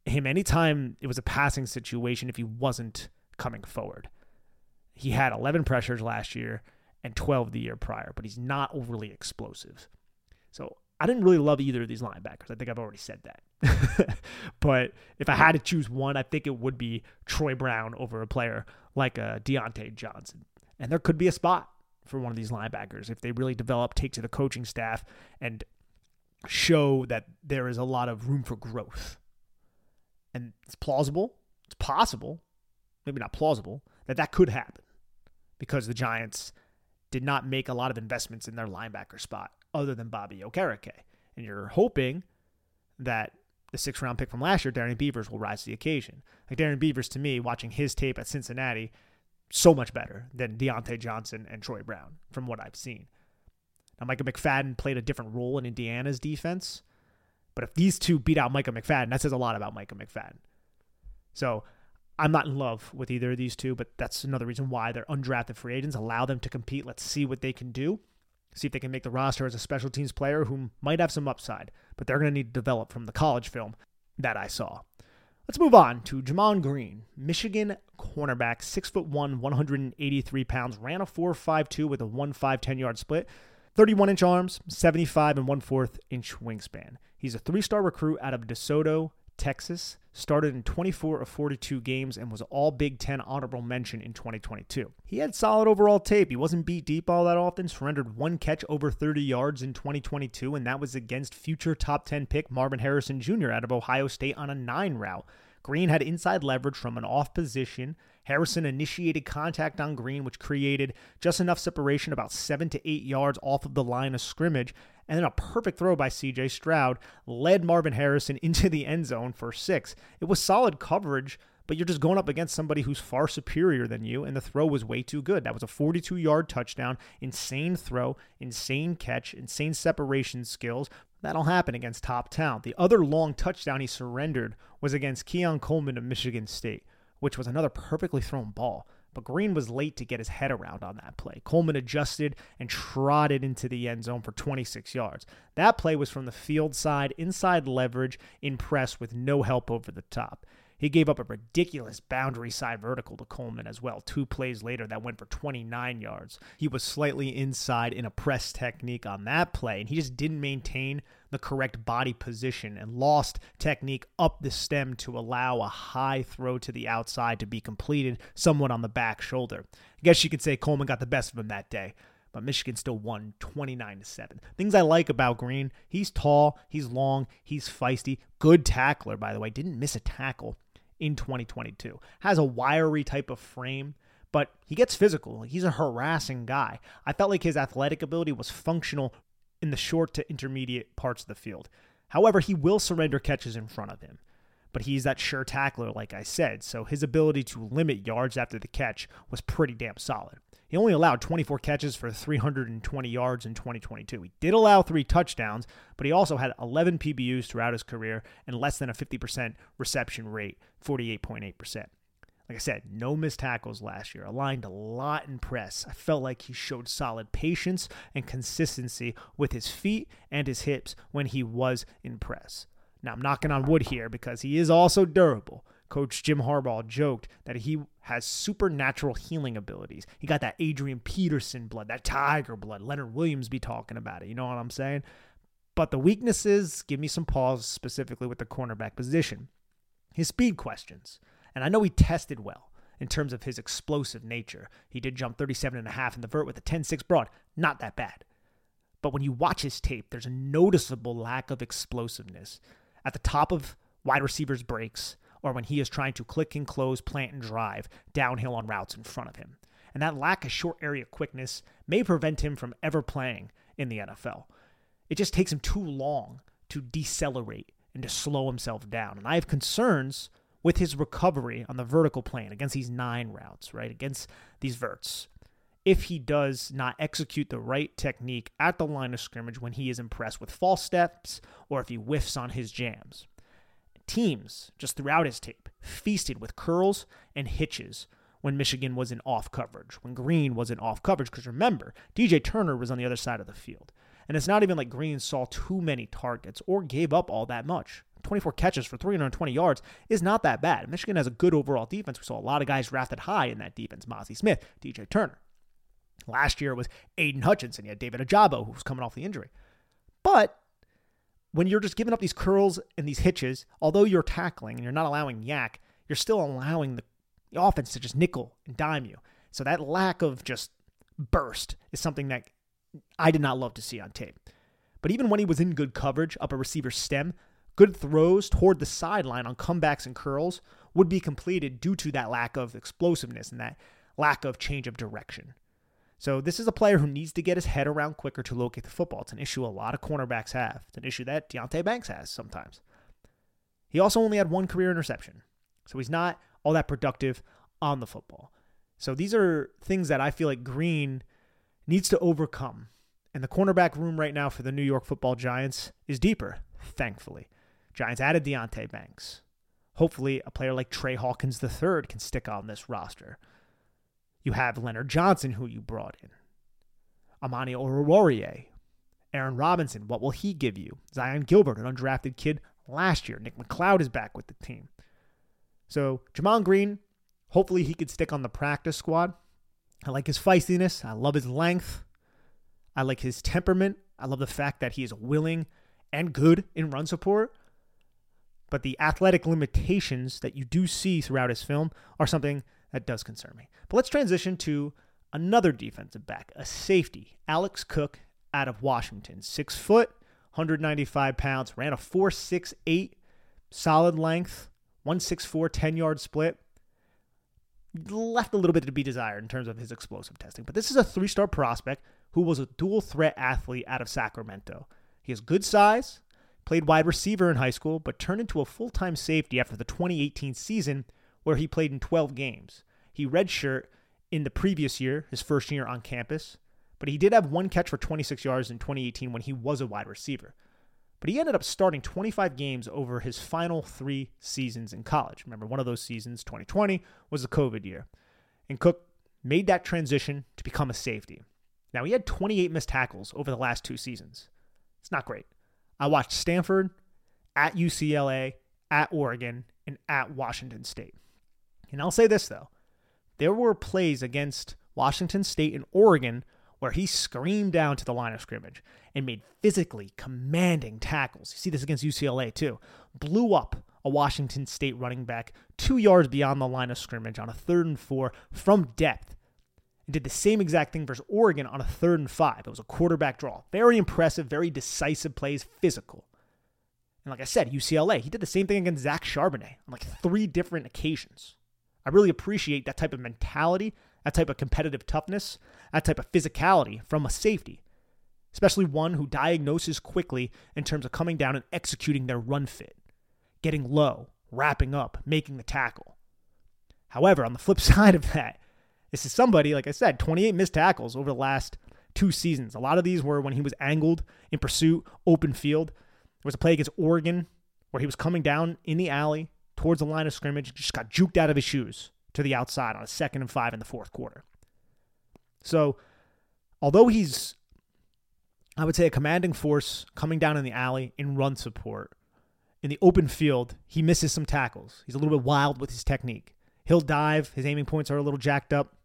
him anytime it was a passing situation if he wasn't coming forward. He had 11 pressures last year and 12 the year prior, but he's not overly explosive. So I didn't really love either of these linebackers. I think I've already said that. but if I had to choose one, I think it would be Troy Brown over a player like a uh, Dyontae Johnson. And there could be a spot for one of these linebackers if they really develop, take to the coaching staff, and show that there is a lot of room for growth. And it's plausible, it's possible, maybe not plausible, that that could happen because the Giants did not make a lot of investments in their linebacker spot other than Bobby Okereke. And you're hoping that the sixth round pick from last year, Darrian Beavers, will rise to the occasion. Like Darrian Beavers, to me, watching his tape at Cincinnati, so much better than Dyontae Johnson and Troy Brown from what I've seen. Now, Michael McFadden played a different role in Indiana's defense. But if these two beat out Michael McFadden, that says a lot about Michael McFadden. So I'm not in love with either of these two, but that's another reason why they're undrafted free agents. Allow them to compete. Let's see what they can do. See if they can make the roster as a special teams player who might have some upside, but they're going to need to develop from the college film that I saw. Let's move on to Gemon Green, Michigan cornerback, 6'1, 183 pounds, ran a 4.52 with a 1.5 10 yard split. 31 inch arms, 75 and 1 4th inch wingspan. He's a three star recruit out of DeSoto, Texas. Started in 24 of 42 games and was all Big Ten honorable mention in 2022. He had solid overall tape. He wasn't beat deep all that often, surrendered one catch over 30 yards in 2022, and that was against future top 10 pick Marvin Harrison Jr. out of Ohio State on a nine route. Green had inside leverage from an off position Harrison initiated contact on Green, which created just enough separation, about seven to eight yards off of the line of scrimmage, And then a perfect throw by CJ Stroud led Marvin Harrison into the end zone for six. It was solid coverage, but you're just going up against somebody who's far superior than you, and the throw was way too good. That was a 42 yard touchdown, insane throw, insane catch, insane separation skills. That'll happen against top talent. The other long touchdown he surrendered was against Keon Coleman of Michigan State, which was another perfectly thrown ball but Green was late to get his head around on that play. Coleman adjusted and trotted into the end zone for 26 yards. That play was from the field side, inside leverage, in press with no help over the top. He gave up a ridiculous boundary side vertical to Coleman as well, two plays later that went for 29 yards. He was slightly inside in a press technique on that play, and he just didn't maintain the correct body position and lost technique up the stem to allow a high throw to the outside to be completed somewhat on the back shoulder. I guess you could say Coleman got the best of him that day but Michigan still won 29 to 7. Things I like about Green, he's tall, he's long, he's feisty, good tackler by the way, didn't miss a tackle in 2022. Has a wiry type of frame, but he gets physical. He's a harassing guy. I felt like his athletic ability was functional in the short to intermediate parts of the field. However, he will surrender catches in front of him. But he's that sure tackler, like I said, so his ability to limit yards after the catch was pretty damn solid. He only allowed 24 catches for 320 yards in 2022. He did allow three touchdowns, but he also had 11 PBUs throughout his career and less than a 50% reception rate, 48.8%. Like I said, no missed tackles last year. Aligned a lot in press. I felt like he showed solid patience and consistency with his feet and his hips when he was in press. Now, I'm knocking on wood here because he is also durable. Coach Jim Harbaugh joked that he has supernatural healing abilities. He got that Adrian Peterson blood, that Tiger blood. Leonard Williams be talking about it. You know what I'm saying? But the weaknesses give me some pause, specifically with the cornerback position. His speed questions. And I know he tested well in terms of his explosive nature. He did jump 37 and a half in the vert with a 10-6 broad. Not that bad. But when you watch his tape, there's a noticeable lack of explosiveness at the top of wide receivers' breaks or when he is trying to click and close, plant and drive downhill on routes in front of him. And that lack of short area quickness may prevent him from ever playing in the NFL. It just takes him too long to decelerate and to slow himself down. And I have concerns with his recovery on the vertical plane against these nine routes, right? Against these verts. If he does not execute the right technique at the line of scrimmage when he is impressed with false steps or if he whiffs on his jams teams just throughout his tape feasted with curls and hitches when Michigan was in off coverage, when Green was in off coverage. Because remember, DJ Turner was on the other side of the field. And it's not even like Green saw too many targets or gave up all that much. 24 catches for 320 yards is not that bad. Michigan has a good overall defense. We saw a lot of guys drafted high in that defense. Mazi Smith, DJ Turner. Last year it was Aidan Hutchinson. You had David Ojabo, who was coming off the injury. But when you're just giving up these curls and these hitches, although you're tackling and you're not allowing YAC, you're still allowing the, the offense to just nickel and dime you. So that lack of just burst is something that I did not love to see on tape. But even when he was in good coverage up a receiver's stem, good throws toward the sideline on comebacks and curls would be completed due to that lack of explosiveness and that lack of change of direction. So this is a player who needs to get his head around quicker to locate the football. It's an issue a lot of cornerbacks have. It's an issue that Deonte Banks has sometimes. He also only had one career interception. So he's not all that productive on the football. So these are things that I feel like Green needs to overcome. And the cornerback room right now for the New York football Giants is deeper, thankfully. Giants added Deonte Banks. Hopefully, a player like Trey Hawkins III can stick on this roster. You have Leonard Johnson, who you brought in. Amani Oruwariye. Aaron Robinson, what will he give you? Zyon Gilbert, an undrafted kid last year. Nick McCloud is back with the team. So Gemon Green, hopefully he could stick on the practice squad. I like his feistiness. I love his length. I like his temperament. I love the fact that he is willing and good in run support. But the athletic limitations that you do see throughout his film are something that does concern me. But let's transition to another defensive back, a safety, Alex Cook out of Washington. Six foot, 195 pounds, ran a 4.68, solid length, 164, 10 yard split. Left a little bit to be desired in terms of his explosive testing. But this is a three star prospect who was a dual threat athlete out of Sacramento. He has good size, played wide receiver in high school, but turned into a full time safety after the 2018 season where he played in 12 games. He redshirt in the previous year, his first year on campus, but he did have one catch for 26 yards in 2018 when he was a wide receiver. But he ended up starting 25 games over his final three seasons in college. Remember, one of those seasons, 2020, was the COVID year. And Cook made that transition to become a safety. Now, he had 28 missed tackles over the last two seasons. It's not great. I watched Stanford, at UCLA, at Oregon, and at Washington State. And I'll say this, though there were plays against Washington State and Oregon where he screamed down to the line of scrimmage and made physically commanding tackles. You see this against UCLA too. Blew up a Washington State running back two yards beyond the line of scrimmage on a third and four from depth. And did the same exact thing versus Oregon on a third and five. It was a quarterback draw. Very impressive, very decisive plays, physical. And like I said, UCLA, he did the same thing against Zach Charbonnet on like three different occasions. I really appreciate that type of mentality, that type of competitive toughness, that type of physicality from a safety, especially one who diagnoses quickly in terms of coming down and executing their run fit, getting low, wrapping up, making the tackle. However, on the flip side of that, this is somebody, like I said, 28 missed tackles over the last two seasons. A lot of these were when he was angled in pursuit, open field. There was a play against Oregon where he was coming down in the alley, towards the line of scrimmage, just got juked out of his shoes to the outside on a second and five in the fourth quarter. So, although he's, I would say, a commanding force coming down in the alley in run support, in the open field, he misses some tackles. He's a little bit wild with his technique. He'll dive, his aiming points are a little jacked up,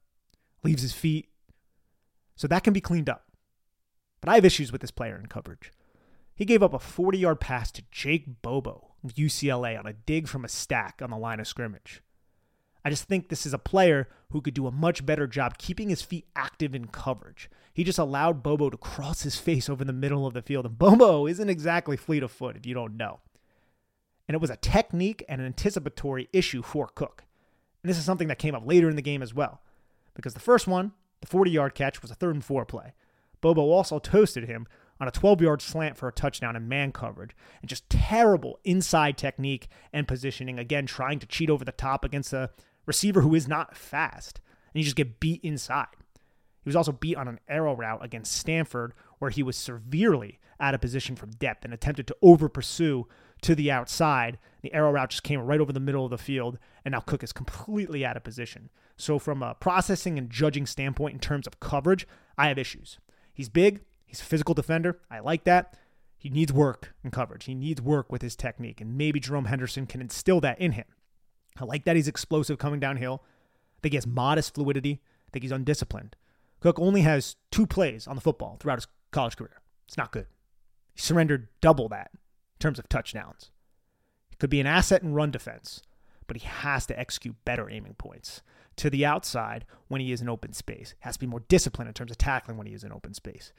leaves his feet. So that can be cleaned up. But I have issues with this player in coverage. He gave up a 40 yard pass to Jake Bobo of UCLA on a dig from a stack on the line of scrimmage. I just think this is a player who could do a much better job keeping his feet active in coverage. He just allowed Bobo to cross his face over the middle of the field, and Bobo isn't exactly fleet of foot if you don't know. And it was a technique and an anticipatory issue for Cook. And this is something that came up later in the game as well, because the first one, the 40 yard catch, was a third and four play. Bobo also toasted him on a 12 yard slant for a touchdown in man coverage, and just terrible inside technique and positioning. Again, trying to cheat over the top against a receiver who is not fast, and you just get beat inside. He was also beat on an arrow route against Stanford, where he was severely out of position from depth and attempted to over pursue to the outside. The arrow route just came right over the middle of the field, and now Cook is completely out of position. So, from a processing and judging standpoint in terms of coverage, I have issues. He's big, He's a physical defender. I like that. He needs work in coverage. He needs work with his technique, and maybe Jerome Henderson can instill that in him. I like that he's explosive coming downhill. I think he has modest fluidity. I think he's undisciplined. Cook only has two plays on the football throughout his college career. It's not good. He surrendered double that terms of touchdowns. He could be an asset in run defense, but he has to execute better aiming points to the outside when he is in open space. Has to be more disciplined in terms of tackling when he is in open space.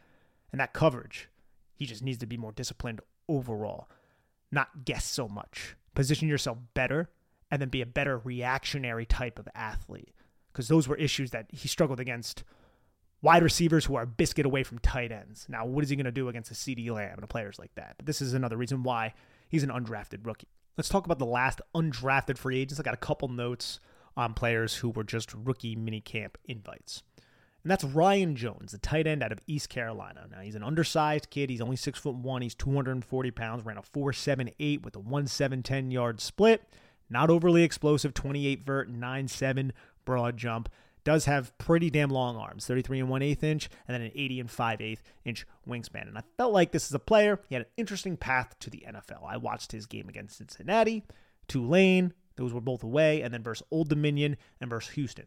And that coverage, he just needs to be more disciplined overall, not guess so much. Position yourself better and then be a better reactionary type of athlete. Because those were issues that he struggled against wide receivers who are biscuit away from tight ends. Now, what is he going to do against a CeeDee Lamb and players like that? But this is another reason why he's an undrafted rookie. Let's talk about the last undrafted free agents. I got a couple notes on players who were just rookie minicamp invites. And that's Ryan Jones, the tight end out of East Carolina. Now he's an undersized kid. He's only six foot one. He's 240 pounds. Ran a 4.78 with a 1.710 yard split. Not overly explosive. 28 vert, 9.7 broad jump. Does have pretty damn long arms, 33 and 1 8 inch, and then an 80 and 5 8 inch wingspan. And I felt like this is a player. He had an interesting path to the NFL. I watched his game against Cincinnati, Tulane. Those were both away, and then versus Old Dominion and versus Houston.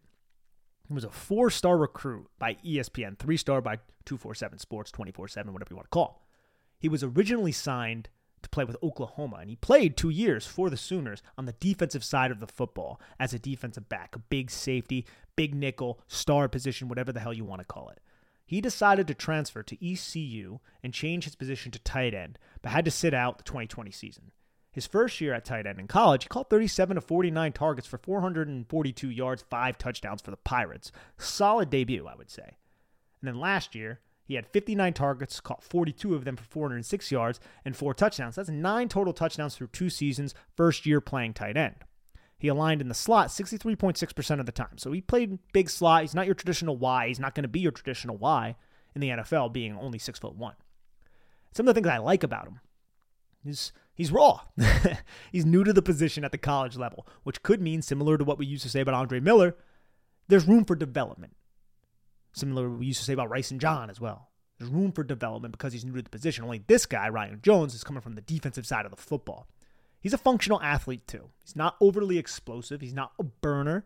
He was a four star recruit by ESPN, three star by 247 Sports, 24 7, whatever you want to call. He was originally signed to play with Oklahoma, and he played two years for the Sooners on the defensive side of the football as a defensive back, a big safety, big nickel, star position, whatever the hell you want to call it. He decided to transfer to ECU and change his position to tight end, but had to sit out the 2020 season. His first year at tight end in college, he caught 37 to 49 targets for 442 yards, five touchdowns for the Pirates. Solid debut, I would say. And then last year, He had 59 targets, caught 42 of them for 406 yards and four touchdowns. That's nine total touchdowns through two seasons, first year playing tight end. He aligned in the slot 63.6% of the time. So he played big slot. He's not your traditional Y. He's not going to be your traditional Y in the NFL, being only six foot one. Some of the things I like about him is he's raw. he's new to the position at the college level, which could mean similar to what we used to say about Andre Miller. There's room for development. Similar we used to say about Rice and John as well. There's room for development because he's new to the position. Only this guy, Ryan Jones, is coming from the defensive side of the football. He's a functional athlete too. He's not overly explosive. He's not a burner.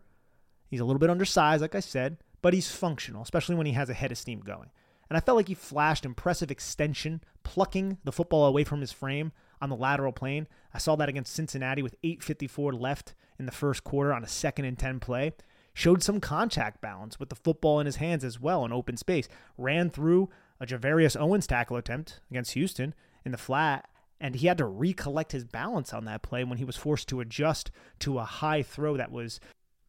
He's a little bit undersized, like I said, but he's functional, especially when he has a head of steam going. And I felt like he flashed impressive extension, plucking the football away from his frame on the lateral plane. I saw that against Cincinnati with 8.54 left in the first quarter on a second and 10 play showed some contact balance with the football in his hands as well in open space. Ran through a Javarius Owens tackle attempt against Houston in the flat, and he had to recollect his balance on that play when he was forced to adjust to a high throw that was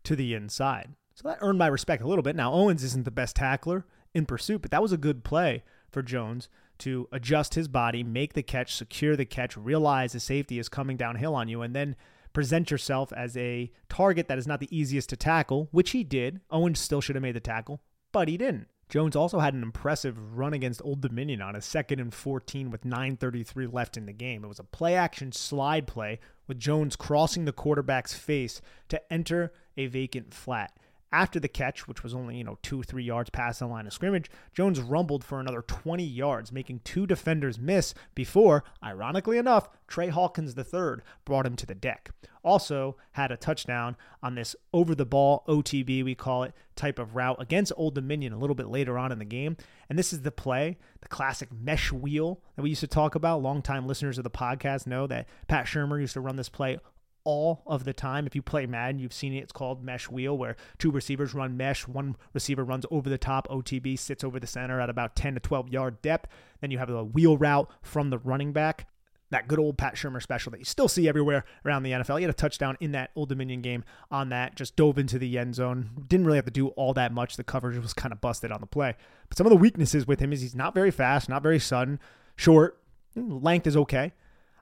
to the inside. So that earned my respect a little bit. Now, Owens isn't the best tackler in pursuit, but that was a good play for Jones to adjust his body, make the catch, secure the catch, realize the safety is coming downhill on you, and then present yourself as a target that is not the easiest to tackle, which he did. Owens still should have made the tackle, but he didn't. Jones also had an impressive run against Old Dominion on a second and 14 with 9.33 left in the game. It was a play action slide play with Jones crossing the quarterback's face to enter a vacant flat. After the catch, which was only, you know, two, three yards past the line of scrimmage, Jones rumbled for another 20 yards, making two defenders miss before, ironically enough, Trey Hawkins III brought him to the deck. Also had a touchdown on this over the ball OTB, we call it, type of route against Old Dominion a little bit later on in the game. And this is the play, the classic mesh wheel that we used to talk about. Longtime listeners of the podcast know that Pat Shurmur used to run this play all of the time. If you play Madden, you've seen it. It's called mesh wheel, where two receivers run mesh. One receiver runs over the top. OTB sits over the center at about 10 to 12 yard depth. Then you have a wheel route from the running back. That good old Pat Shurmur special that you still see everywhere around the NFL. He had a touchdown in that Old Dominion game on that, just dove into the end zone. Didn't really have to do all that much. The coverage was kind of busted on the play. But some of the weaknesses with him is he's not very fast, not very sudden, short. Length is okay.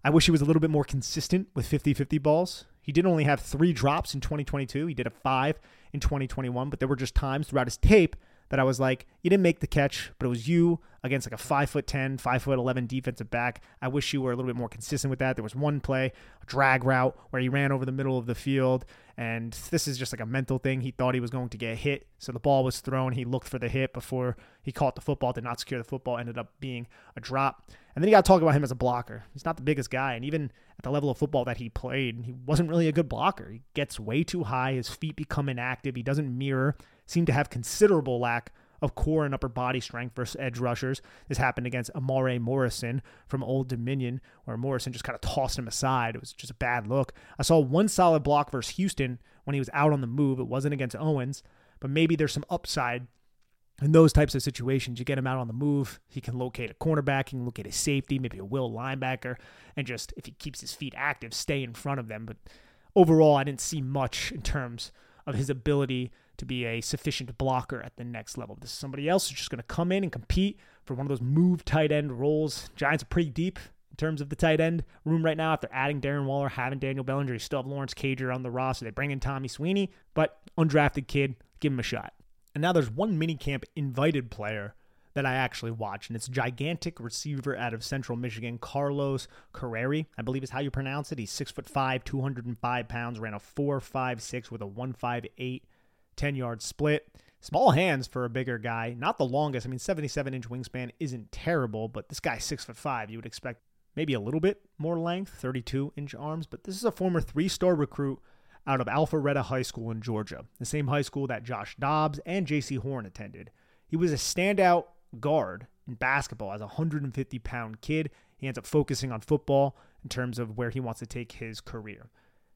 I wish he was a little bit more consistent with 50 50 balls. He did only have three drops in 2022. He did a five in 2021, but there were just times throughout his tape that I was like, you didn't make the catch, but it was you against like a five foot 10, five foot 11 defensive back. I wish you were a little bit more consistent with that. There was one play, a drag route where he ran over the middle of the field. And this is just like a mental thing. He thought he was going to get hit. So the ball was thrown. He looked for the hit before he caught the football, did not secure the football, ended up being a drop. And then you got to talk about him as a blocker. He's not the biggest guy. And even at the level of football that he played, he wasn't really a good blocker. He gets way too high. His feet become inactive. He doesn't mirror, seem to have considerable lack of core and upper body strength versus edge rushers. This happened against Amare Morrison from Old Dominion, where Morrison just kind of tossed him aside. It was just a bad look. I saw one solid block versus Houston when he was out on the move. It wasn't against Owens, but maybe there's some upside in those types of situations, you get him out on the move. He can locate a cornerback, he can locate a safety, maybe a will linebacker, and just, if he keeps his feet active, stay in front of them. But overall, I didn't see much in terms of his ability to be a sufficient blocker at the next level. This is somebody else who's just going to come in and compete for one of those move tight end roles. Giants are pretty deep in terms of the tight end room right now. After adding Darren Waller, having Daniel Bellinger, you still have Lawrence Cager on the roster. They bring in Tommy Sweeney, but undrafted kid, give him a shot. And now there's one minicamp invited player that I actually watch, and it's gigantic receiver out of Central Michigan, Carlos Carriere, I believe is how you pronounce it. He's six foot five, 205 pounds, ran a four five six with a one five eight 10 yard split. Small hands for a bigger guy. Not the longest. I mean, 77 inch wingspan isn't terrible, but this guy's six foot five. You would expect maybe a little bit more length, 32 inch arms. But this is a former three star recruit out of Alpharetta High School in Georgia, the same high school that Josh Dobbs and Jaycee Horn attended. He was a standout guard in basketball as a 150 pound kid. He ends up focusing on football in terms of where he wants to take his career.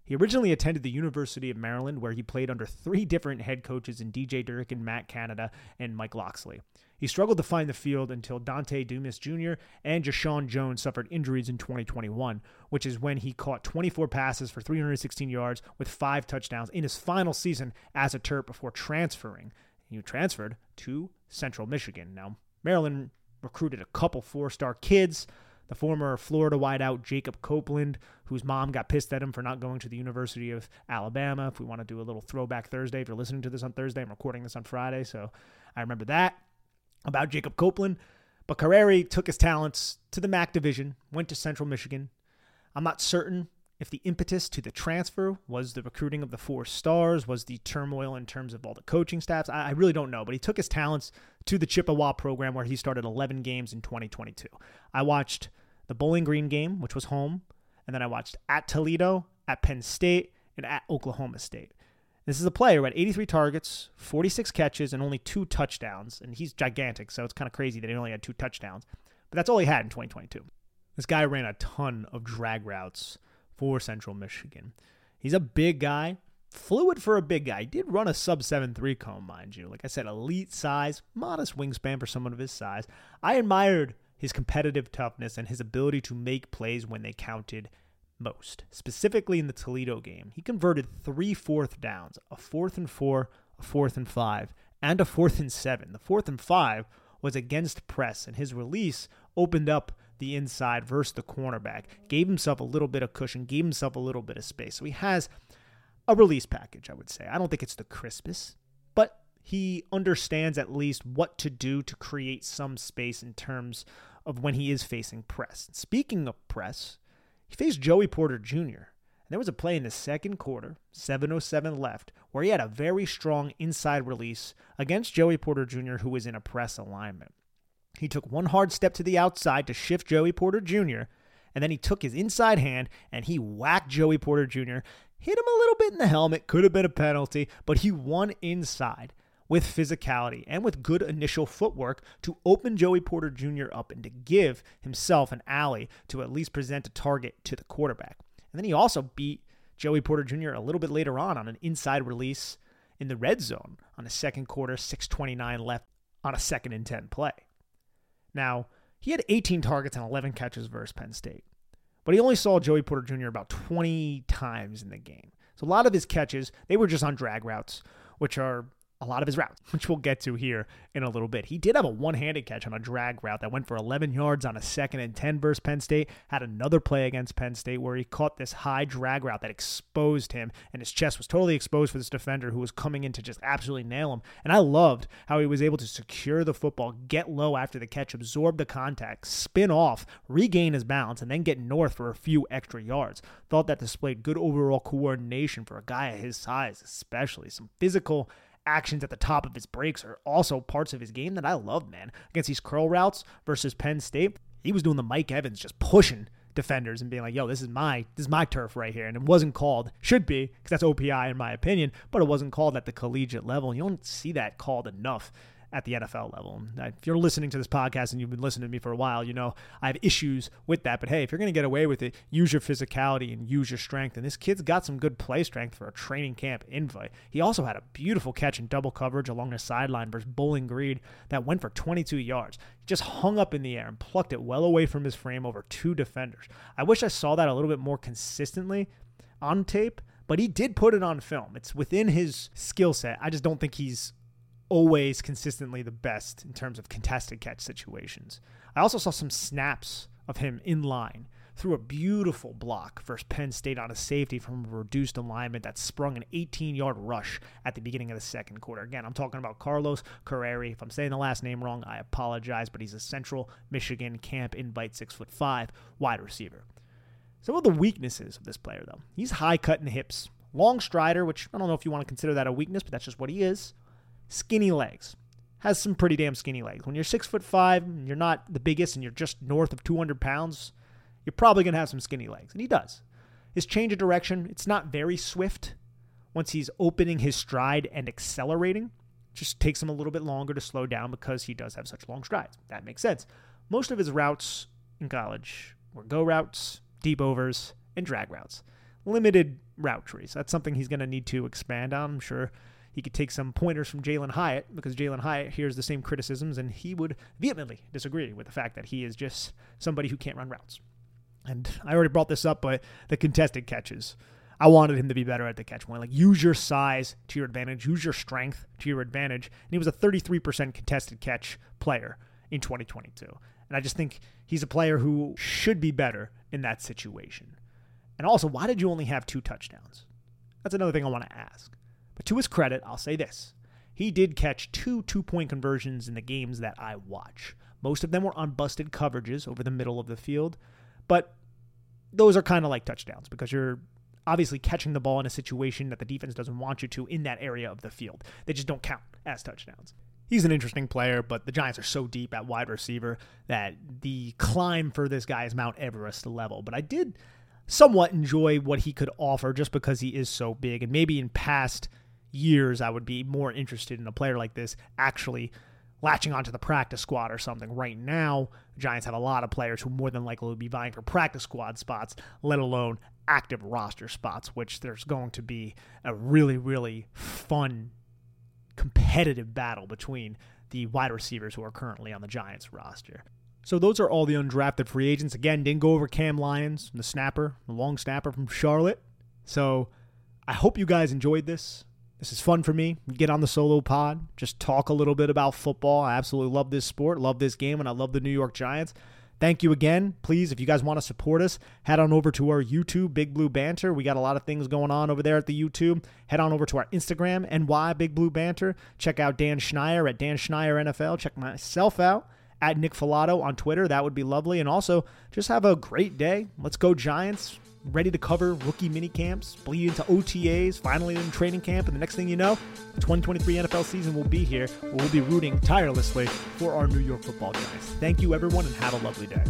He originally attended the University of Maryland, where he played under three different head coaches in DJ Durkin, Matt Canada, and Mike Locksley. He struggled to find the field until Dontay Demus Jr. and Jeshaun Jones suffered injuries in 2021, which is when he caught 24 passes for 316 yards with five touchdowns in his final season as a Terp before transferring. He transferred to Central Michigan. Now, Maryland recruited a couple four star kids. The former Florida wideout Jacob Copeland, whose mom got pissed at him for not going to the University of Alabama. If we want to do a little throwback Thursday, if you're listening to this on Thursday, I'm recording this on Friday, so I remember that about Jacob Copeland. But Carriere took his talents to the MAC division, went to Central Michigan. I'm not certain if the impetus to the transfer was the recruiting of the four stars, was the turmoil in terms of all the coaching staffs. I, I, really don't know, but he took his talents to the Chippewa program where he started 11 games in 2022. I watched the Bowling Green game, which was home, and then I watched at Toledo, at Penn State, and at Oklahoma State. This is a player who had 83 targets, 46 catches, and only two touchdowns. And he's gigantic, so it's kind of crazy that he only had two touchdowns. But that's all he had in 2022. This guy ran a ton of drag routes for Central Michigan. He's a big guy, fluid for a big guy. He did run a sub 7.3 cone, mind you. Like I said, elite size, modest wingspan for someone of his size. I admired his competitive toughness and his ability to make plays when they counted most. Specifically in the Toledo game, he converted three fourth downs a fourth and four, a fourth and five, and a fourth and seven. The fourth and five was against press, and his release opened up the inside versus the cornerback, gave himself a little bit of cushion, gave himself a little bit of space. So he has a release package, I would say. I don't think it's the crispest, but he understands at least what to do to create some space in terms of when he is facing press. Speaking of press, he faced Joey Porter Jr. And there was a play in the second quarter, 707 left, where he had a very strong inside release against Joey Porter Jr., who was in a press alignment. He took one hard step to the outside to shift Joey Porter Jr., and then he took his inside hand and he whacked Joey Porter Jr., hit him a little bit in the helmet, could have been a penalty, but he won inside with physicality and with good initial footwork to open Joey Porter Jr. up and to give himself an alley to at least present a target to the quarterback. And then he also beat Joey Porter Jr. a little bit later on on an inside release in the red zone on a second quarter, 629 left on a second and 10 play. Now, he had 18 targets and 11 catches versus Penn State, but he only saw Joey Porter Jr. about 20 times in the game. So a lot of his catches, they were just on drag routes, which are a lot of his routes, which we'll get to here in a little bit. He did have a one handed catch on a drag route that went for 11 yards on a second and 10 versus Penn State. Had another play against Penn State where he caught this high drag route that exposed him, and his chest was totally exposed for this defender who was coming in to just absolutely nail him. And I loved how he was able to secure the football, get low after the catch, absorb the contact, spin off, regain his balance, and then get north for a few extra yards. Thought that displayed good overall coordination for a guy of his size, especially some physical actions at the top of his breaks are also parts of his game that I love, man. Against these curl routes versus Penn State, he was doing the Mike Evans, just pushing defenders and being like, "Yo, this is my this is my turf right here," and it wasn't called. Should be because that's OPI in my opinion, but it wasn't called at the collegiate level. You don't see that called enough at the NFL level. If you're listening to this podcast and you've been listening to me for a while, you know I have issues with that. But hey, if you're going to get away with it, use your physicality and use your strength. And this kid's got some good play strength for a training camp invite. He also had a beautiful catch in double coverage along the sideline versus Bowling Green that went for 22 yards. He just hung up in the air and plucked it well away from his frame over two defenders. I wish I saw that a little bit more consistently on tape but he did put it on film. It's within his skill set. I just don't think he's always consistently the best in terms of contested catch situations. I also saw some snaps of him in line through a beautiful block versus Penn State on a safety from a reduced alignment that sprung an 18 yard rush at the beginning of the second quarter. Again, I'm talking about Carlos Carriere. If I'm saying the last name wrong, I apologize, but he's a Central Michigan camp invite six foot five wide receiver. Some of the weaknesses of this player, though, he's high cut in the hips, long strider, which I don't know if you want to consider that a weakness, but that's just what he is skinny legs. Has some pretty damn skinny legs. When you're six foot five, and you're not the biggest, and you're just north of 200 pounds, you're probably gonna have some skinny legs, and he does. His change of direction, it's not very swift. Once he's opening his stride and accelerating, just takes him a little bit longer to slow down because he does have such long strides. That makes sense. Most of his routes in college were go routes, deep overs, and drag routes. Limited route trees. That's something he's going to need to expand on. I'm sure he could take some pointers from Jalin Hyatt because Jalin Hyatt hears the same criticisms and he would vehemently disagree with the fact that he is just somebody who can't run routes. And I already brought this up, but the contested catches. I wanted him to be better at the catch point. Like, use your size to your advantage, use your strength to your advantage. And he was a 33% contested catch player in 2022. And I just think he's a player who should be better in that situation. And also, why did you only have two touchdowns? That's another thing I want to ask. But to his credit, I'll say this. He did catch two two point conversions in the games that I watch. Most of them were on busted coverages over the middle of the field, but those are kind of like touchdowns because you're obviously catching the ball in a situation that the defense doesn't want you to in that area of the field. They just don't count as touchdowns. He's an interesting player, but the Giants are so deep at wide receiver that the climb for this guy is Mount Everest level. But I did somewhat enjoy what he could offer just because he is so big. And maybe in past years, I would be more interested in a player like this actually latching onto the practice squad or something. Right now, Giants have a lot of players who more than likely will be vying for practice squad spots, let alone active roster spots, which there's going to be a really, really fun, competitive battle between the wide receivers who are currently on the Giants roster. So those are all the undrafted free agents. Again, didn't go over Cam Lyons, the snapper, the long snapper from Charlotte. So I hope you guys enjoyed this. This is fun for me. Get on the solo pod, just talk a little bit about football. I absolutely love this sport, love this game, and I love the New York Giants. Thank you again. Please, if you guys want to support us, head on over to our YouTube, Big Blue Banter. We got a lot of things going on over there at the YouTube. Head on over to our Instagram, NY Big Blue Banter. Check out Dan Schneier at Dan Schneier NFL. Check myself out at Nick Falato on Twitter. That would be lovely. And also, just have a great day. Let's go, Giants ready to cover rookie mini camps, bleed into OTAs, finally in training camp, and the next thing you know, the 2023 NFL season will be here. We'll be rooting tirelessly for our New York football guys. Thank you, everyone, and have a lovely day.